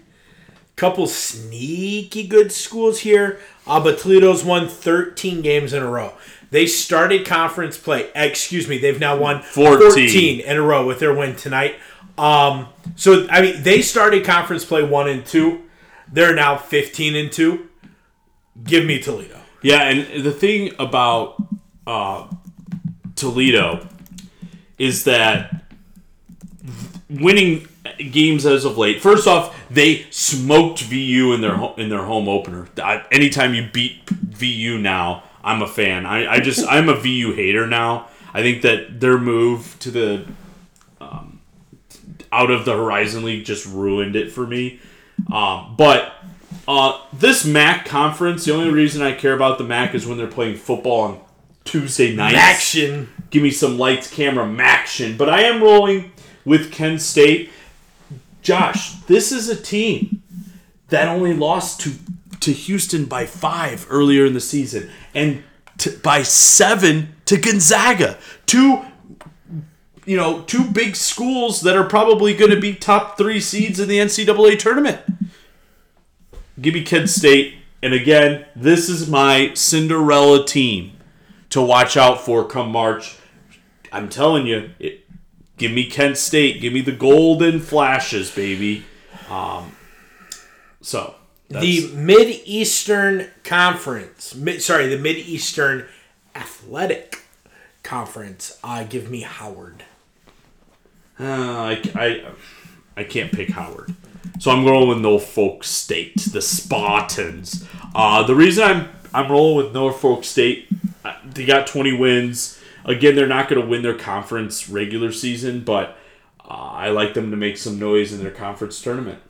Couple sneaky good schools here. Uh, but Toledo's won 13 games in a row. They started conference play. Excuse me, they've now won 14. 14 in a row with their win tonight. Um, so I mean, they started conference play one and two. They're now 15 and two. Give me Toledo. Yeah, and the thing about uh, Toledo is that winning games as of late. First off, they smoked VU in their in their home opener. I, anytime you beat VU now, I'm a fan. I, I just I'm a VU hater now. I think that their move to the um, out of the Horizon League just ruined it for me. Um, but uh, this MAC conference, the only reason I care about the MAC is when they're playing football on Tuesday nights. Action. Give me some lights, camera, action. But I am rolling with Kent State. Josh, this is a team that only lost to to Houston by five earlier in the season, and to, by seven to Gonzaga. Two, you know, two big schools that are probably going to be top three seeds in the NCAA tournament. Give me Kent State. And again, this is my Cinderella team to watch out for come March. I'm telling you, it, give me Kent State. Give me the golden flashes, baby. Um, so the Mid Eastern Conference, mid, sorry, the Mid Eastern Athletic Conference. Uh, give me Howard. Uh, I, I, I can't pick Howard. So I'm rolling with Norfolk State, the Spartans. Uh, the reason I'm I'm rolling with Norfolk State, uh, they got 20 wins. Again, they're not going to win their conference regular season, but uh, I like them to make some noise in their conference tournament.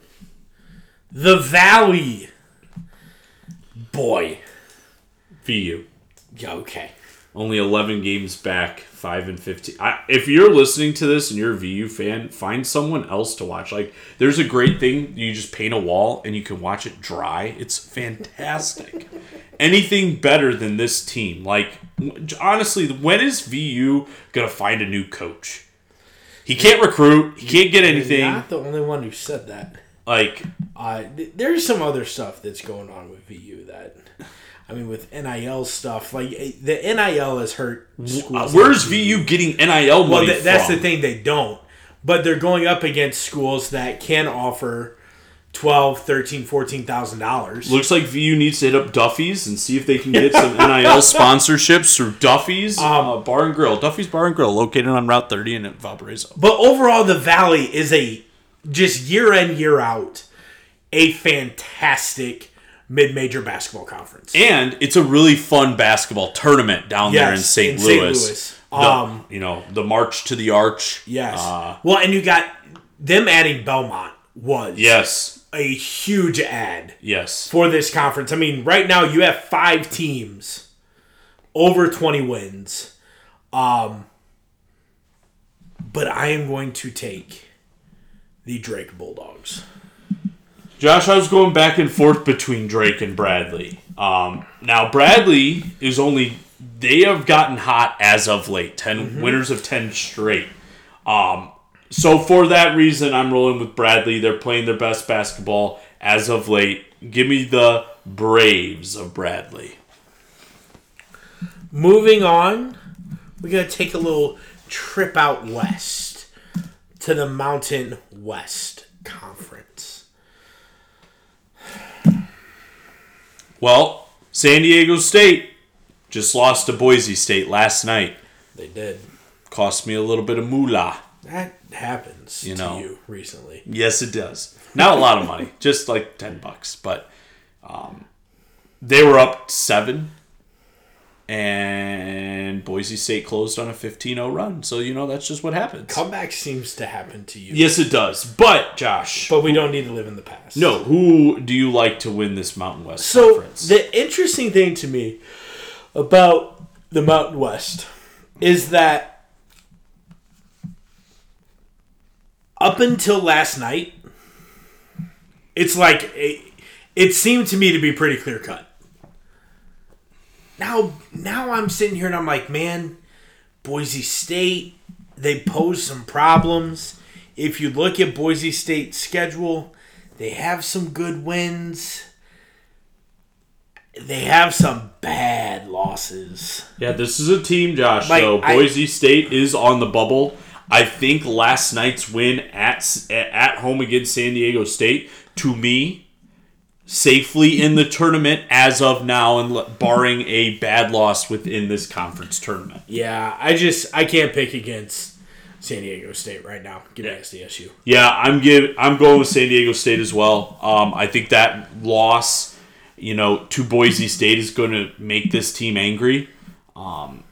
The Valley. Boy. VU. Yeah, okay. Only 11 games back, 5 and 15. I, if you're listening to this and you're a VU fan, find someone else to watch. Like, there's a great thing. You just paint a wall and you can watch it dry. It's fantastic. [laughs] Anything better than this team? Like, honestly, when is VU going to find a new coach? He can't recruit. He can't get anything. You're not the only one who said that. Like, uh, th- there's some other stuff that's going on with VU that I mean, with NIL stuff, like the NIL has hurt schools. Where's VU getting NIL money? Well, th- that's the thing; they don't. But they're going up against schools that can offer 12 13 14000 dollars looks like vu needs to hit up duffy's and see if they can get some nil [laughs] sponsorships through duffy's um, uh, bar and grill duffy's bar and grill located on route 30 in valparaiso but overall the valley is a just year in year out a fantastic mid-major basketball conference. And it's a really fun basketball tournament down yes, there in St. In Louis. Louis. The, um, you know, the March to the Arch. Yes. Uh, well, and you got them adding Belmont was yes a huge ad. Yes. For this conference. I mean, right now you have five teams over 20 wins. Um but I am going to take the Drake Bulldogs. Josh, I was going back and forth between Drake and Bradley. Um, now Bradley is only they have gotten hot as of late. 10 mm-hmm. winners of ten straight. Um, so for that reason, I'm rolling with Bradley. They're playing their best basketball as of late. Give me the Braves of Bradley. Moving on, we're gonna take a little trip out west to the Mountain West Conference. Well, San Diego State just lost to Boise State last night. They did. Cost me a little bit of moolah. That happens you know. you recently. Yes, it does. Not a lot of money, just like 10 bucks. But um, they were up seven and Boise State closed on a 15-0 run. So you know that's just what happens. Comeback seems to happen to you. Yes, it does. But Josh, but we don't need to live in the past. No, who do you like to win this Mountain West so conference? the interesting thing to me about the Mountain West is that up until last night, it's like it, it seemed to me to be pretty clear cut now now I'm sitting here and I'm like, man, Boise State, they pose some problems. If you look at Boise State's schedule, they have some good wins. They have some bad losses. Yeah, this is a team, Josh. Like, so Boise I, State is on the bubble. I think last night's win at at home against San Diego State, to me, safely in the tournament as of now, and barring a bad loss within this conference tournament. Yeah, I just I can't pick against San Diego State right now. Give me SDSU. Yeah, I'm give I'm going with San Diego State as well. Um, I think that loss, you know, to Boise State is going to make this team angry. Um,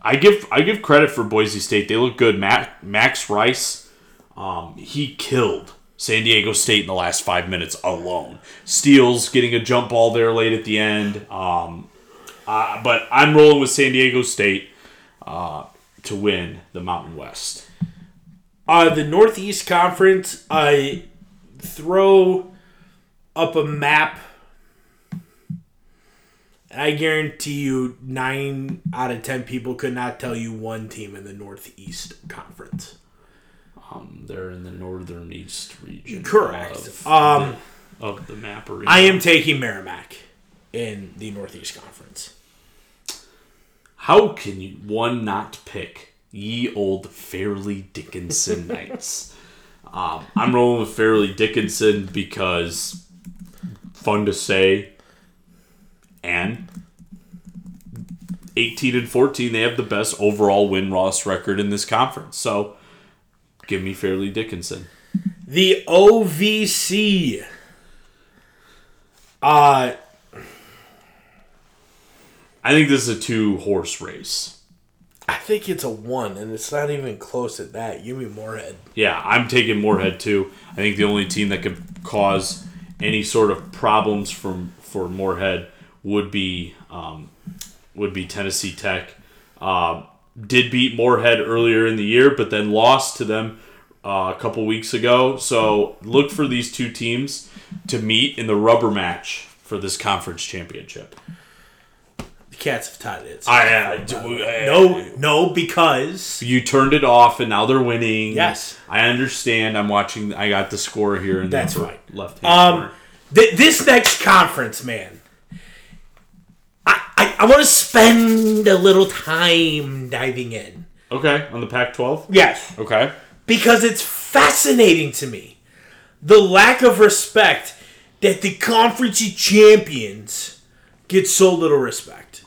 I give I give credit for Boise State. They look good. Matt, Max Rice, um, he killed San Diego State in the last five minutes alone. Steals getting a jump ball there late at the end. Um, uh, but I'm rolling with San Diego State uh, to win the Mountain West. Uh, the Northeast Conference, I throw up a map. and I guarantee you, nine out of ten people could not tell you one team in the Northeast Conference. Um, they're in the northern east region. Correct. Of, um, of the map arena. I am taking Merrimack in the Northeast Conference. How can you one not pick ye old Fairleigh Dickinson [laughs] Knights? Um, I'm rolling with Fairleigh Dickinson because fun to say, and 18 and 14, they have the best overall win loss record in this conference. So, give me Fairleigh Dickinson. The OVC. Uh, I think this is a two horse race. I think it's a one, and it's not even close at that. Give me Morehead. Yeah, I'm taking Morehead too. I think the only team that could cause any sort of problems from for Morehead would be um, would be Tennessee Tech. Uh, did beat Morehead earlier in the year, but then lost to them uh, a couple weeks ago. So look for these two teams to meet in the rubber match for this conference championship. The Cats have tied it. I, I, no, no, because You turned it off, and now they're winning. Yes. I understand. I'm watching. I got the score here in That's the fine. left hand Um, th- this next conference, man, I, I, want to spend a little time diving in. Okay, on the Pac-12. Yes. Okay. Because it's fascinating to me the lack of respect that the conference champions get so little respect.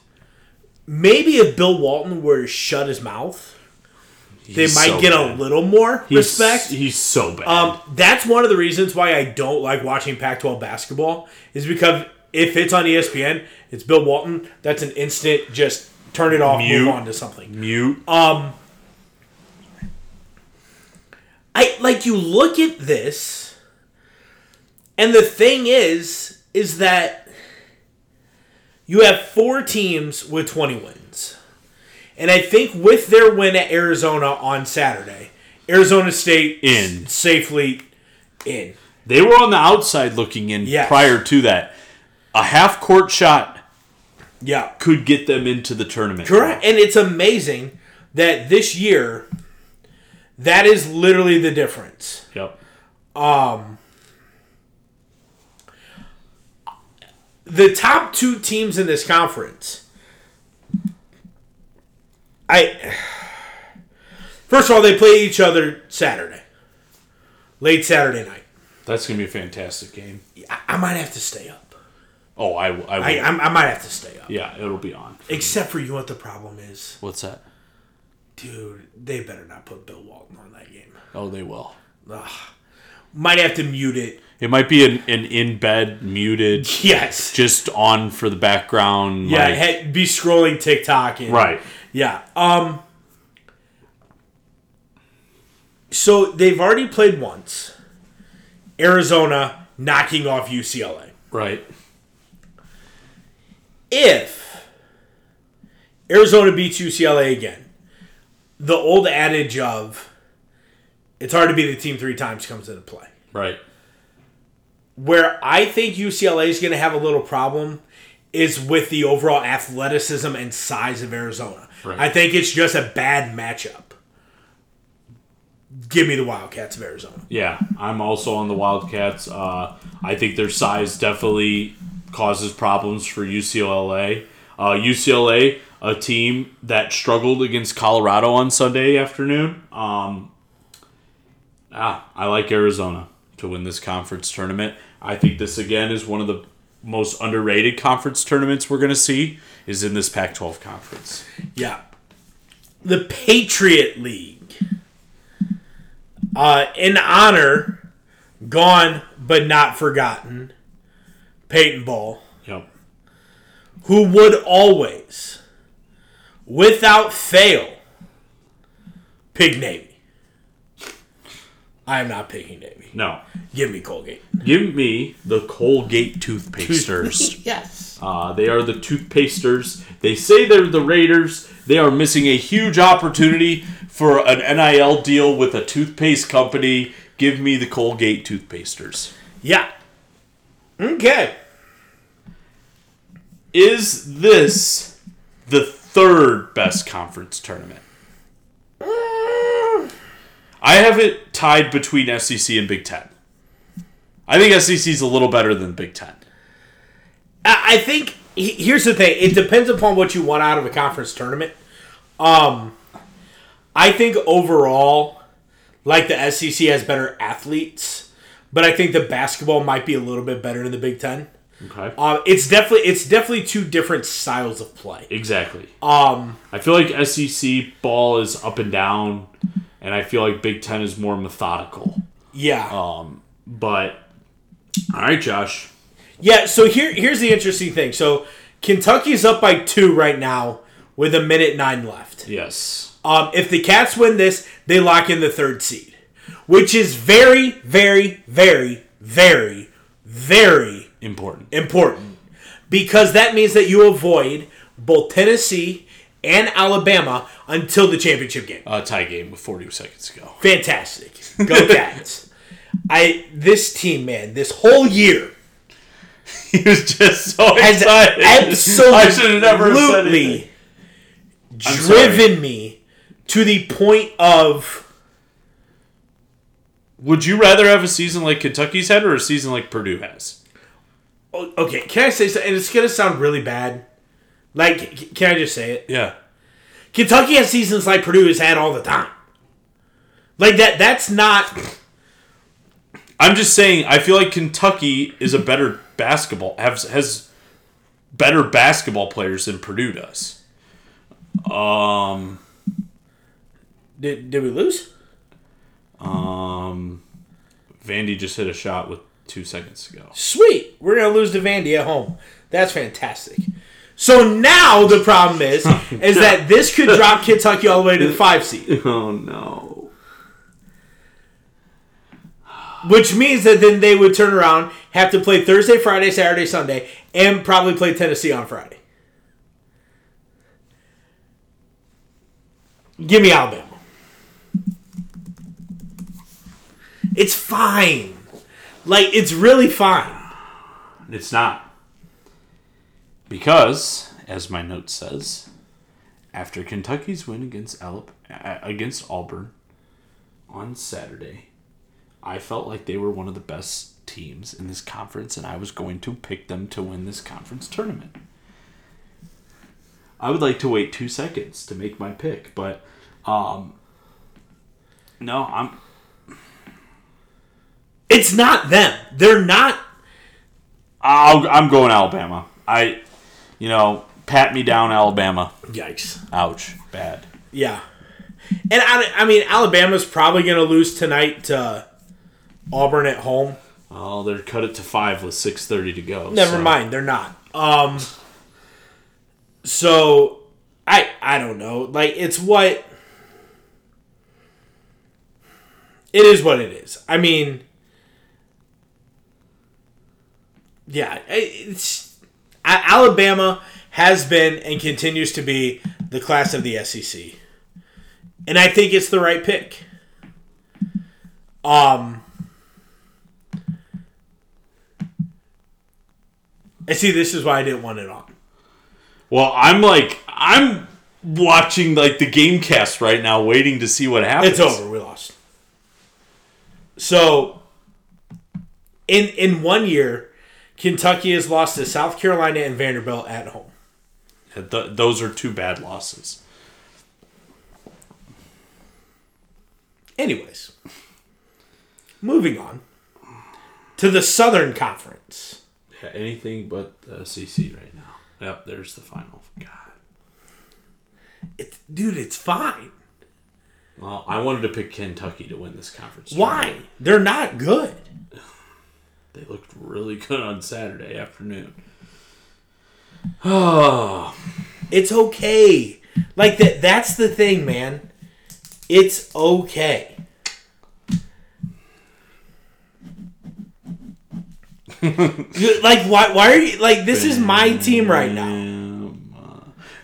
Maybe if Bill Walton were to shut his mouth, they might so get bad. a little more He's- respect. He's so bad. Um, that's one of the reasons why I don't like watching Pac-12 basketball is because if it's on ESPN, it's Bill Walton. That's an instant just turn it off, Mute. move on to something. Mute. Um, I like you look at this, and the thing is, is that you have four teams with 20 wins. And I think with their win at Arizona on Saturday, Arizona State In. safely in. they were on the outside looking in Yes. prior to that. A half court shot Yeah. could get them into the tournament. Correct. And it's amazing that this year, that is literally the difference. Yep. Um, the top two teams in this conference. I first of all, they play each other Saturday, late Saturday night. That's gonna be a fantastic game. I, I might have to stay up. Oh, I, I. I, I, I might have to stay up. yeah, it'll be on. Except for you, know what the problem is, What's that? dude? They better not put Bill Walton on that game. Oh, they will. Might have to mute it. It might be an, an in bed muted, [laughs] Yes. just on for the background. Yeah. like- he- be scrolling TikTok and right. Yeah. Um. So they've already played once. Arizona knocking off UCLA. Right. If Arizona beats UCLA again, the old adage of it's hard to beat the team three times comes into play. Right. Where I think UCLA is going to have a little problem is with the overall athleticism and size of Arizona. Right. I think it's just a bad matchup. Give me the Wildcats of Arizona. Yeah, I'm also on the Wildcats. Uh, I think their size definitely causes problems for UCLA. Uh, UCLA, a team that struggled against Colorado on Sunday afternoon. Um, ah, I like Arizona to win this conference tournament. I think this again is one of the most underrated conference tournaments we're going to see is in this Pac-12 conference. Yeah. The Patriot League. Uh, in honor, gone but not forgotten, Peyton Ball, Yep. who would always, without fail, pick Navy. I am not picking Navy. No. Give me Colgate. Give me the Colgate toothpasters. [laughs] yes. Uh, they are the toothpasters. They say they're the Raiders. They are missing a huge opportunity for an NIL deal with a toothpaste company. Give me the Colgate toothpasters. Yeah. Okay. Is this the third best conference tournament? I have it tied between SEC and Big Ten. I think SEC is a little better than Big Ten. I think here's the thing. It depends upon what you want out of a conference tournament. Um, I think overall, like the SEC has better athletes, but I think the basketball might be a little bit better than the Big Ten. Okay. Um, it's definitely it's definitely two different styles of play. Exactly. Um, I feel like SEC ball is up and down, and I feel like Big Ten is more methodical. yeah, Um, but all right, Josh. yeah. So here here's the interesting thing. So Kentucky's up by two right now with a minute nine left. Yes. Um, if the Cats win this, they lock in the third seed, which is very, very, very, very, very Important. important because that means that you avoid both Tennessee and Alabama until the championship game. Uh, tie game with 40 seconds to go. Fantastic, go [laughs] Cats! I this team, man, this whole year [laughs] he was just so excited. I should have never said absolutely anything. Driven me to the point of Would you rather have a season like Kentucky's had or a season like Purdue has? Oh, okay, can I say something? And it's gonna sound really bad. Like, can I just say it? Yeah. Kentucky has seasons like Purdue has had all the time. Like that. That's not. I'm just saying. I feel like Kentucky is a better basketball has has better basketball players than Purdue does. Um. Did, did we lose? Um. Vandy just hit a shot with two seconds to go. Sweet. We're gonna lose to Vandy at home. That's fantastic. So now the problem is, [laughs] oh, is that this could drop Kentucky all the way to the [laughs] five seed, Oh no. which means that then they would turn around, have to play Thursday, Friday, Saturday, Sunday, and probably play Tennessee on Friday. Give me Alabama. It's fine. Like it's really fine. It's not. Because, as my note says, after Kentucky's win against Alab- against Auburn on Saturday, I felt like they were one of the best teams in this conference, and I was going to pick them to win this conference tournament. I would like to wait two seconds to make my pick, but um, no, I'm It's not them. They're not I'll, I'm going Alabama. I, you know, pat me down, Alabama. Yikes. Ouch, bad. Yeah. And I, I mean, Alabama's probably going to lose tonight to Auburn at home. Oh, they're cut it to five with six thirty to go. Never so- mind, they're not. Um. So, I I don't know. Like it's what it is. What it is. I mean, yeah. It's Alabama has been and continues to be the class of the SEC, and I think it's the right pick. Um. And see, this is why I didn't want it on. Well, I'm like I'm watching like the game cast right now, waiting to see what happens. It's over. We lost. So, in in one year, Kentucky has lost to South Carolina and Vanderbilt at home. Th- those are two bad losses. Anyways, moving on to the Southern Conference. Yeah, anything but the SEC right now. Yep, there's the final. God. It's, dude, it's fine. Well, I wanted to pick Kentucky to win this conference. Why? tournament. They're not good. They looked really good on Saturday afternoon. Oh, [sighs] It's okay. Like that. That's the thing, man. It's okay. [laughs] like why? Why are you like? This is my team right now.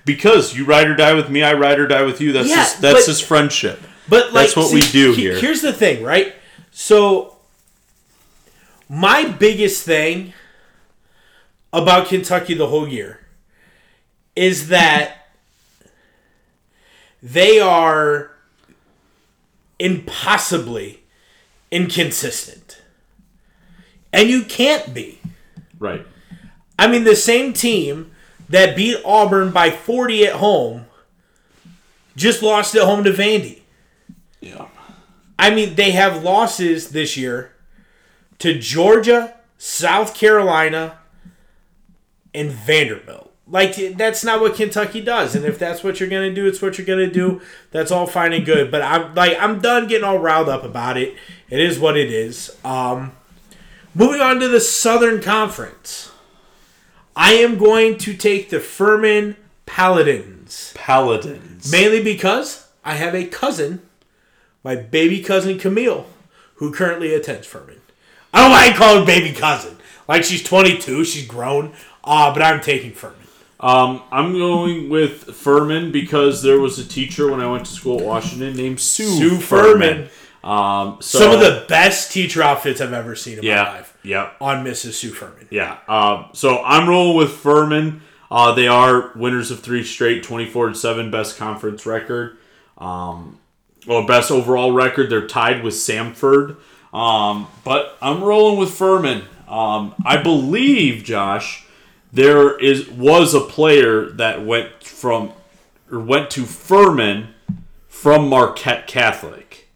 because you ride or die with me, I ride or die with you. That's Yeah, just, that's but- just friendship. But like, That's what we do here. Here's the thing, right? So, my biggest thing about Kentucky the whole year is that they are impossibly inconsistent. And you can't be. Right. I mean, the same team that beat Auburn by 40 at home just lost at home to Vandy. Yeah. I mean, they have losses this year to Georgia, South Carolina, and Vanderbilt. Like that's not what Kentucky does, and if that's what you're gonna do, it's what you're gonna do. That's all fine and good. But I'm like I'm done getting all riled up about it. It is what it is. Um, moving on to the Southern Conference, I am going to take the Furman Paladins Paladins. mainly because I have a cousin, my baby cousin Camille, who currently attends Furman. I don't know why I call her baby cousin. Like she's 22, she's grown. Uh, but I'm taking Furman. Um, I'm going with Furman because there was a teacher when I went to school at Washington named Sue, Sue Furman. Um, so, Some of the best teacher outfits I've ever seen in my life yeah, on Mrs. Sue Furman. yeah. Um, so I'm rolling with Furman. Uh, they are winners of three straight, 24 and seven, best conference record. Um, well, best overall record. They're tied with Samford. Um, but I'm rolling with Furman. Um, I believe, Josh, there is was a player that went from or went to Furman from Marquette Catholic.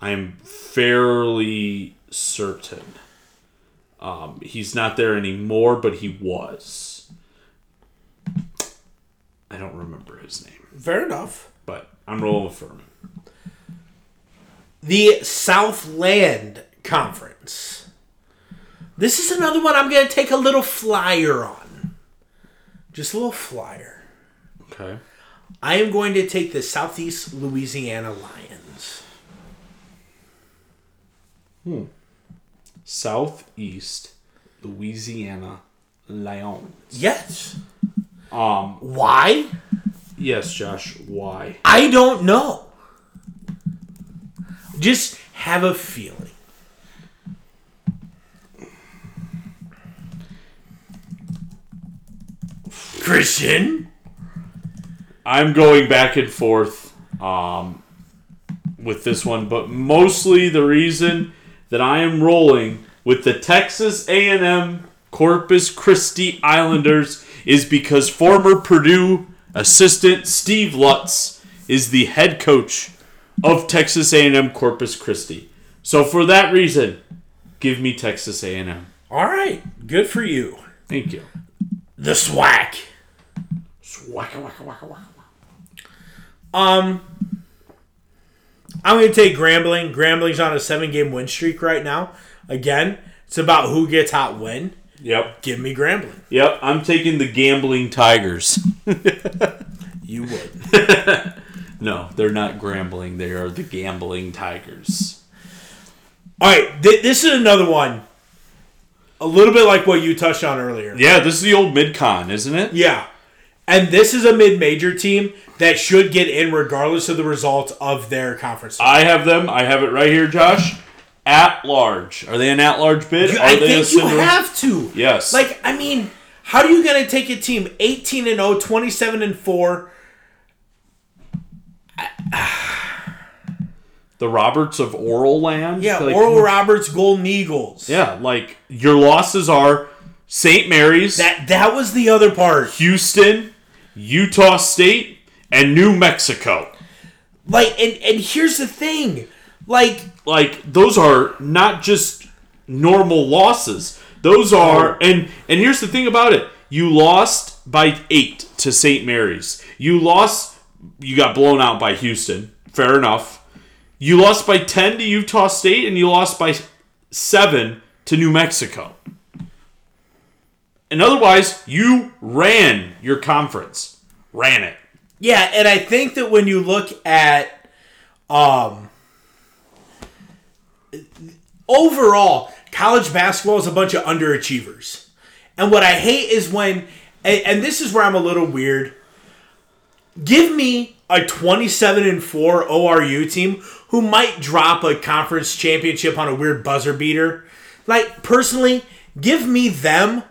I am fairly certain. Um, he's not there anymore, but he was. I don't remember his name, Fair enough. but I'm rolling with Furman. The Southland Conference. This is another one I'm going to take a little flyer on. Just a little flyer. Okay. I am going to take the Southeast Louisiana Lions. Hmm. Southeast Louisiana Lions. Yes. Um. Why? Yes, Josh. Why? I don't know. Just have a feeling. Christian? I'm going back and forth um, with this one, but mostly the reason that I am rolling with the Texas A&M Corpus Christi Islanders is because former Purdue assistant Steve Lutz is the head coach of Texas A&M Corpus Christi. So for that reason, give me Texas A&M. All right. Good for you. Thank you. The SWAC. Waka, waka, waka, waka. Um, I'm going to take Grambling. Grambling's on a seven game win streak right now. Again, it's about who gets hot when. Yep. Give me Grambling. Yep, I'm taking the gambling Tigers. You would. [laughs] No, they're not grambling. They are the gambling tigers. All right. Th- this is another one. A little bit like what you touched on earlier. Yeah, this is the old mid-con, isn't it? Yeah. And this is a mid major team that should get in regardless of the results of their conference. I have them. I have it right here, Josh. At large. Are they an at-large bid? Are I they think a you have to. Yes. Like, I mean, how are you going to take a team 18 and 0, 27 and 4? [sighs] the Roberts of Oral Land. Yeah, Like, Oral Roberts, Golden Eagles. Yeah, like your losses are St. Mary's, That that was the other part. Houston, Utah State, and New Mexico. Like, and and here's the thing, like, like those are not just normal losses those are and and here's the thing about it you lost by eight to st mary's you lost you got blown out by houston. Fair enough. You lost by 10 to utah state and you lost by 7 to new mexico. And otherwise you ran your conference. Ran it. Yeah, and I think that when you look at, um, overall, college basketball is a bunch of underachievers, and what I hate is when, and, and this is where I'm a little weird. Give me a 27 and 4 ORU team who might drop a conference championship on a weird buzzer beater. Like personally, give me them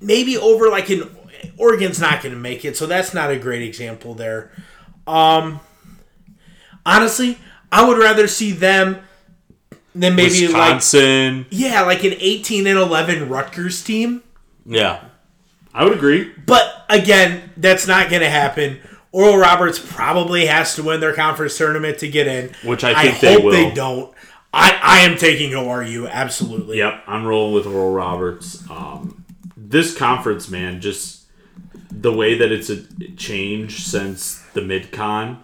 maybe over like an Oregon's not going to make it, so that's not a great example there. Um honestly, I would rather see them than maybe like Wisconsin. yeah, like an 18 and 11 Rutgers team. yeah, I would agree. But again, that's not going to happen. Oral Roberts probably has to win their conference tournament to get in, Which I think they hope will. they don't. I, I am taking ORU absolutely. Yep, I'm rolling with Oral Roberts. Um, this conference, man, just the way that it's a changed since the MidCon,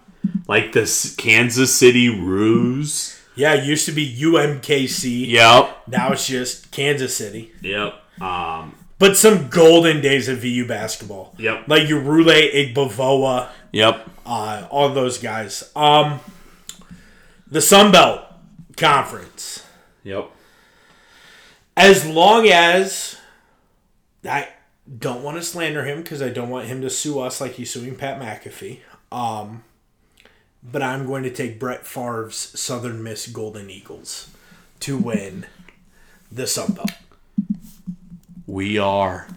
like this Kansas City Roos. Yeah, it used to be UMKC. Yep, Now it's just Kansas City. yep, um, But some golden days of VU basketball. Yep. Like your Rule Igbavoa, yep. uh, all those guys. Um, the Sun Belt Conference. Yep. As long as I don't want to slander him because I don't want him to sue us like he's suing Pat McAfee. Um, but I'm going to take Brett Favre's Southern Miss Golden Eagles to win the Sun Belt. We are.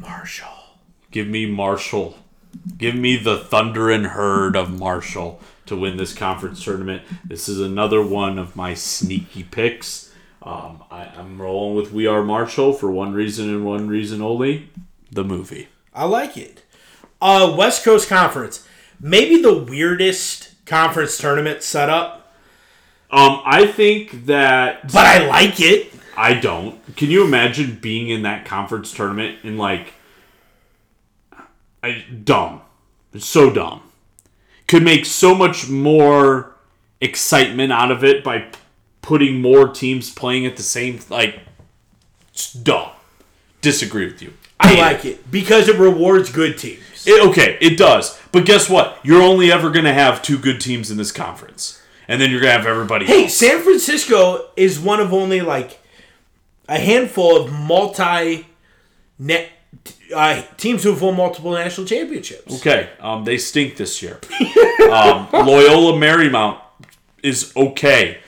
Marshall. Give me Marshall. Give me the Thundering Herd of Marshall to win this conference tournament. This is another one of my sneaky picks. Um, I, I'm rolling with We Are Marshall for one reason and one reason only the movie. I like it. Uh, West Coast Conference. Maybe the weirdest conference tournament setup, Um, I think that but I like it. I don't. Can you imagine being in that conference tournament and like, I dumb, it's so dumb. Could make so much more excitement out of it by putting more teams playing at the same like. It's dumb. Disagree with you. I Hate like it because it rewards good teams. It, okay, it does. But guess what? You're only ever going to have two good teams in this conference. And then you're going to have everybody Hey, else. San Francisco is one of only like a handful of multi net uh, teams who have won multiple national championships. Okay, um, they stink this year. [laughs] um, Loyola Marymount is okay.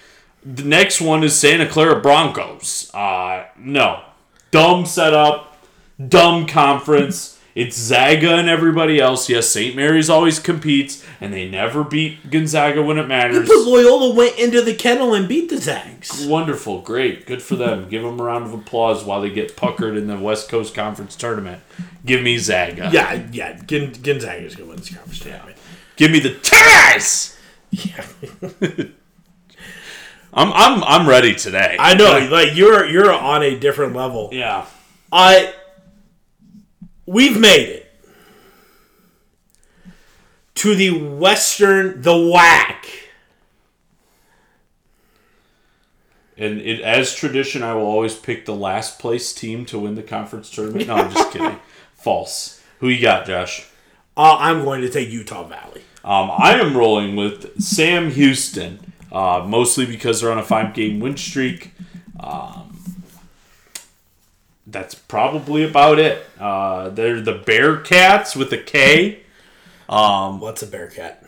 The next one is Santa Clara Broncos. Uh, no. Dumb setup, dumb conference. It's Zaga and everybody else. Yes, St. Mary's always competes, and they never beat Gonzaga when it matters. But Loyola went into the kennel and beat the Zags. Wonderful, great, good for them. Give them a round of applause while they get puckered in the West Coast Conference tournament. Give me Zaga. Yeah, yeah. Gon- Gonzaga's going to win this conference tournament. Give me the Terrors. Yeah. I'm I'm I'm ready today. I know, like you're you're on a different level. yeah. I we've made it to the western the WAC. And it, as tradition, I will always pick the last place team to win the conference tournament. No, I'm just [laughs] kidding. False. Who you got, Josh? Uh, I'm going to take Utah Valley. Um, I am rolling with Sam Houston, uh, mostly because they're on a five-game win streak. Um, that's probably about it. Uh, they're the Bearcats with a K. Um, What's a Bearcat?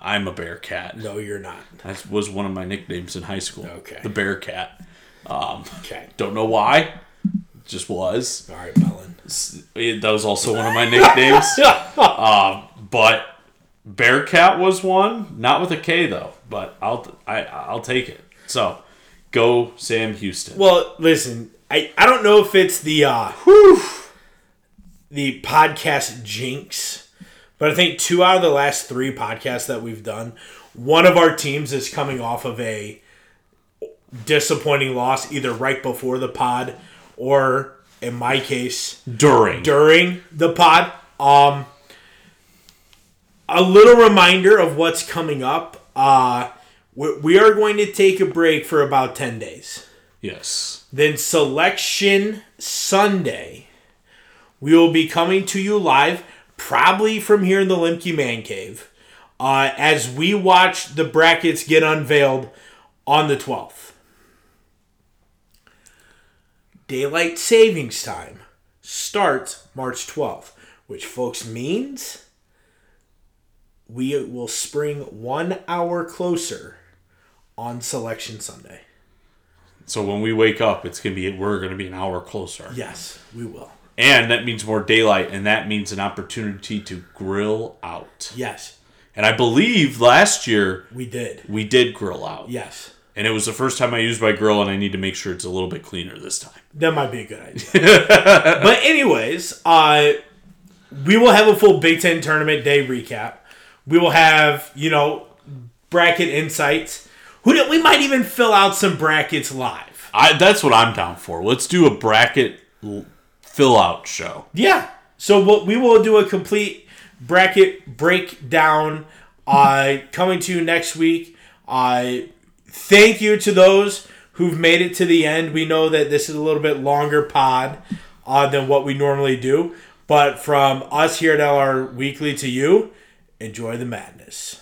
I'm a Bearcat. No, you're not. That was one of my nicknames in high school. Okay. The Bearcat. Um, Okay. don't know why. Just was. All right, Melon. It- that was also one of my nicknames. [laughs] um, but Bearcat was one, not with a K though. But I'll I, I'll take it. So go Sam Houston. Well, listen, I, I don't know if it's the uh, the podcast jinx, but I think two out of the last three podcasts that we've done, one of our teams is coming off of a disappointing loss, either right before the pod or, in my case, During. during the pod. Um, a little reminder of what's coming up. Uh, we, we are going to take a break for about 10 days. yes. Then Selection Sunday, we will be coming to you live, probably from here in the Limke Man Cave, uh, as we watch the brackets get unveiled on the 12th. Daylight savings time starts March 12th, which, folks, means we will spring one hour closer on Selection Sunday. So when we wake up, it's gonna be we're gonna be an hour closer, Yes, we will. and that means more daylight, and that means an opportunity to grill out. Yes, And I believe last year we did. we did grill out. Yes. and it was the first time I used my grill, and I need to make sure it's a little bit cleaner this time. That might be a good idea. [laughs] but anyways, uh, we will have a full Big Ten tournament day recap. We will have you know bracket insights. Who we might even fill out some brackets live. I that's what I'm down for. Let's do a bracket l- fill out show. Yeah. So what we will do a complete bracket breakdown uh, coming to you next week. Uh, thank you to those who've made it to the end. We know that this is a little bit longer pod uh, than what we normally do, but from us here at LR Weekly to you, enjoy the madness.